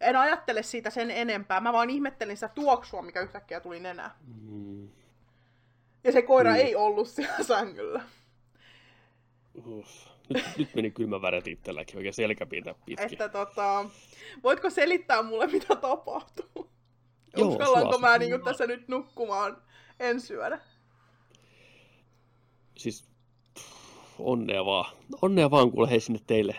En ajattele siitä sen enempää. Mä vaan ihmettelin sitä tuoksua, mikä yhtäkkiä tuli nenään. Mm. Ja se koira Mm. ei ollut siellä sängyllä. Uff. Nyt, nyt meni kylmä väret itselläkin oikein selkäpiitä pitkin. Että tota, voitko selittää mulle, mitä tapahtuu? Joo, Uskallanko mä niinku tässä nyt nukkumaan ensi yönä? Siis onnea vaan. Onnea vaan kuule hei sinne teille.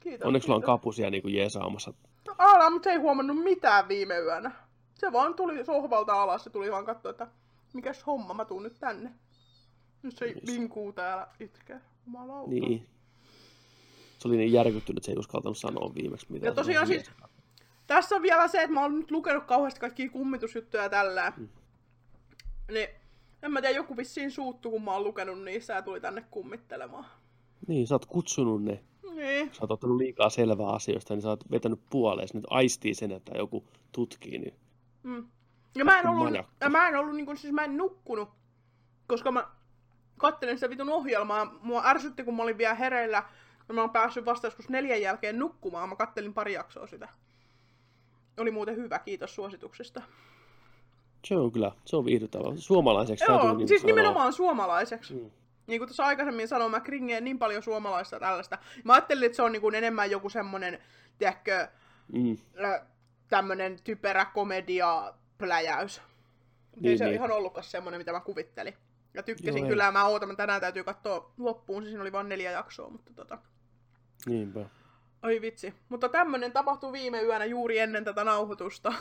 Kiitos. Onneksi sulla on kapusia niin kuin jeesaamassa. Aala, mutta se ei huomannut mitään viime yönä. Se vaan tuli sohvalta alas ja tuli vaan katsoa, että mikäs homma, mä tuun nyt tänne. Nyt se Yes. vinkuu täällä itkee. Jumalauta. Niin. Se oli niin järkyttynyt, että se ei uskaltanut sanoa viimeksi mitä. Ja tosiaan siis, tässä on vielä se, että mä oon nyt lukenut kauheasti kaikkia kummitusjuttuja tällä. Mm. Niin, en mä tiedä, joku vissiin suuttu, kun mä oon lukenut niissä ja tuli tänne kummittelemaan. Niin, sä oot kutsunut ne. Niin. Sä oot ottanut liikaa selvää asioista, niin sä oot vetänyt puoleen. Nyt aistii sen, että joku tutkii. Niin... Mm. Ja mä en ollut, ja mä en ollut niin kuin, siis mä en nukkunut, koska mä kattelin sitä vitun ohjelmaa. Mua ärsytti, kun mä olin vielä hereillä. Ja mä oon päässyt vasta joskus neljän jälkeen nukkumaan. Mä kattelin pari jaksoa sitä. Oli muuten hyvä, kiitos suosituksesta. Se on kyllä, se on viihdyttävää. Suomalaiseksi Joo, täytyy niin siis sanoa. nimenomaan suomalaiseksi. Mm. Niin kuin tuossa aikaisemmin sanoin, mä kringeen niin paljon suomalaista tällaista. Mä ajattelin, että se on niin kuin enemmän joku semmonen, tiedätkö, Mm. tämmönen typerä komedia pläjäys. Niin, Niin, se niin. ihan ollutkaan semmonen, mitä mä kuvittelin. Ja tykkäsin Joo, kyllä, ja mä ootan, mä tänään täytyy katsoa loppuun, siinä oli vain neljä jaksoa, mutta tota... Niinpä. Oi vitsi. Mutta tämmönen tapahtui viime yönä juuri ennen tätä nauhoitusta.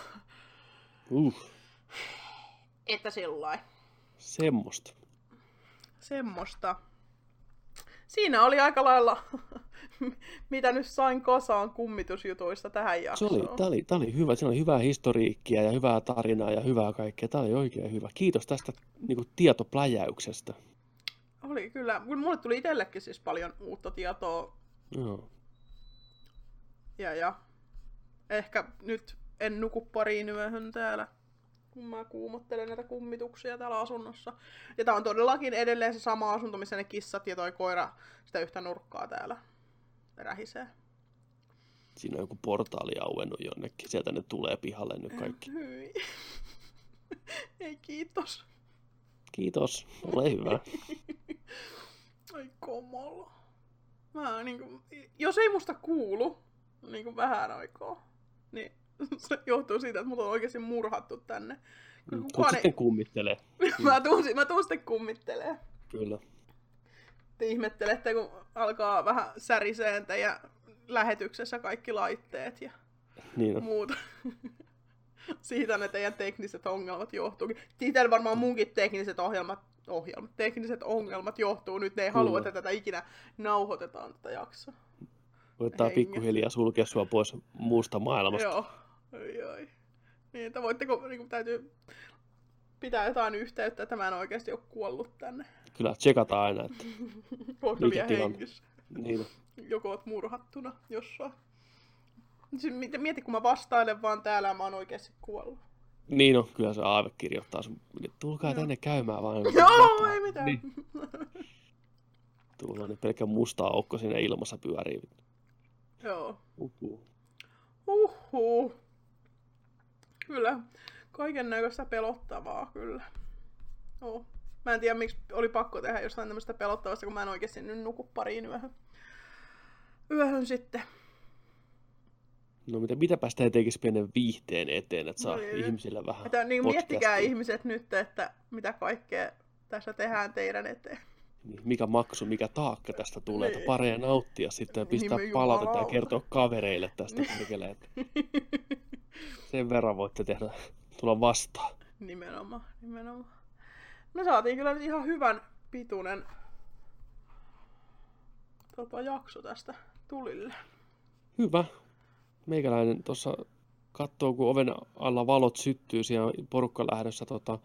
Uh, Että sillai. semmoista. Semmosta. Siinä oli aika lailla, mitä nyt sain kasaan kummitusjutuista tähän Se jaksoon. oli, tää oli, tää oli hyvä, siinä oli hyvää historiikkia ja hyvää tarinaa ja hyvää kaikkea. Tämä oli oikein hyvä. Kiitos tästä niin kuin, tietopläjäyksestä. Oli kyllä. Mulle tuli itsellekin siis paljon uutta tietoa Joo. Ja, ja ehkä nyt en nuku pariin yöhön täällä, kun mä kuumottelen näitä kummituksia täällä asunnossa. Ja tää on todellakin edelleen se sama asunto, missä ne kissat ja toi koira sitä yhtä nurkkaa täällä rähisee. Siinä on joku portaali auennut jonnekin. Sieltä ne tulee pihalle nyt kaikki. Hyi. Ei kiitos. Kiitos. Ole hyvä. Ai komolo. Mä niinku, jos ei musta kuulu niinku vähän aikaa, niin se johtuu siitä, että mut on oikeasti murhattu tänne. Kukaan ei- sitten kummittelee. mä, tuun, mä tuun sitten kummittelee. Kyllä. Te ihmettelette, kun alkaa vähän säriseen teidän lähetyksessä kaikki laitteet ja Niin on. muuta. Siitä ne teidän tekniset ongelmat johtuu. Siitä varmaan munkin tekniset ohjelmat, ohjelmat, tekniset ongelmat johtuu nyt. Ne ei halua, että tätä ikinä nauhoitetaan tätä jaksoa. Koittaa pikkuhiljaa sulkea sua pois muusta maailmasta. Joo. Oi, oi. Niin, että voitteko, niin kuin, täytyy pitää jotain yhteyttä, että mä en oikeasti ole kuollut tänne. Kyllä, tsekataan aina, että Mikä vielä tilanne? hengissä? niin on. Joko oot murhattuna jossain. Siis mieti- kun mä vastailen vaan täällä mä oon oikeasti kuollut. Niin on, kyllä se Aave kirjoittaa sun. Tulkaa Joo. tänne käymään vaan. Joo, ei mitään. Niin. Tuolla niin pelkkä musta aukko siinä ilmassa pyörii. Joo. Uhuh. Uhuh. Kyllä. Kaiken näköistä pelottavaa, kyllä. Joo. Mä en tiedä, miksi oli pakko tehdä jostain tämmöistä pelottavasta, kun mä en oikeasti nyt nuku pariin yöhön. Yöhön sitten. No mitä, mitäpä sitä tekisi pienen viihteen eteen, että saa No niin. ihmisille vähän Että niin miettikää podcastia. ihmiset nyt, että mitä kaikkea tässä tehdään teidän eteen. Niin, mikä maksu, mikä taakka tästä tulee, että Niin. pareja nauttia sitten ja pistää Niin, palautetta ja kertoa kavereille tästä että sen verran voitte tehdä, tulla vastaan. Nimenomaan, nimenomaan. No saatiin kyllä nyt ihan hyvän pituinen tota, jakso tästä tulille. Hyvä. Meikäläinen tuossa katsoo, kun oven alla valot syttyy, siellä porukka lähdössä tota,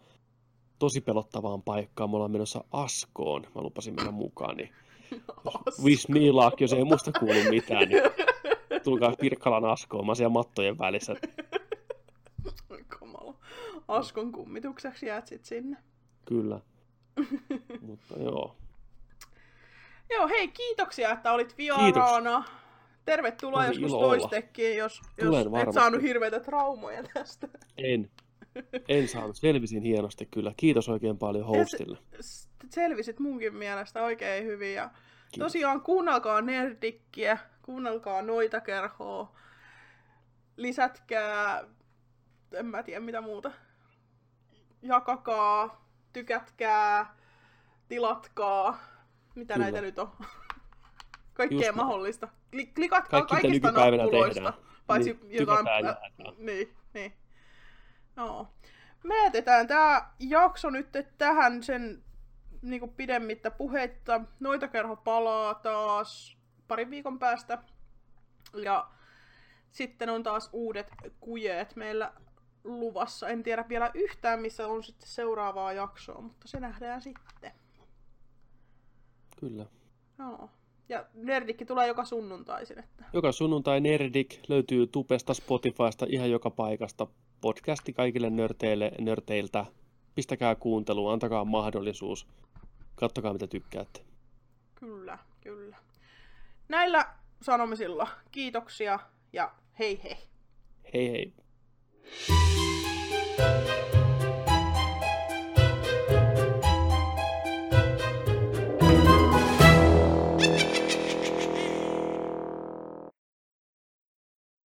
tosi pelottavaan paikkaan. Me ollaan menossa Askoon. Mä lupasin mennä mukaan, niin wish me luck, jos ei musta kuulu mitään, niin tulkaa Pirkkalan Askoon. Mä oon siellä mattojen välissä. Kamala. Askon kummitukseksi jäät sit sinne. Kyllä. Mutta joo. Joo, hei, kiitoksia, että olit vieraana. Tervetuloa Oli joskus toistekin, jos, Tulen jos et varmasti. saanut hirveitä traumoja tästä. En. En saanut. Selvisin hienosti kyllä. Kiitos oikein paljon hostille. S- Selvisit munkin mielestä oikein hyvin. Ja Kiitos. tosiaan kuunnelkaa Nerdikkiä, kuunnelkaa noita kerhoa, lisätkää, en mä tiedä mitä muuta, jakakaa, tykätkää, tilatkaa, mitä Kyllä. näitä nyt on. Kaikkea Just mahdollista. Kli- klikatkaa Kaikki, kaikista nappuloista. tehdään. Paitsi Niin, jotain... Niin, niin. Joo. Me jätetään tää jakso nyt tähän sen niinku pidemmittä puheitta. Noita kerho palaa taas parin viikon päästä. Ja sitten on taas uudet kujeet meillä luvassa. En tiedä vielä yhtään, missä on sitten seuraavaa jaksoa, mutta se nähdään sitten. Kyllä. Joo. Ja Nerdikki tulee joka sunnuntaisin. Että... Joka sunnuntai Nerdik löytyy Tupesta, Spotifysta, ihan joka paikasta. Podcasti kaikille nörteille, nörteiltä. Pistäkää kuunteluun, antakaa mahdollisuus. Kattokaa mitä tykkäätte. Kyllä, kyllä. Näillä sanomisilla kiitoksia ja hei hei. Hei hei.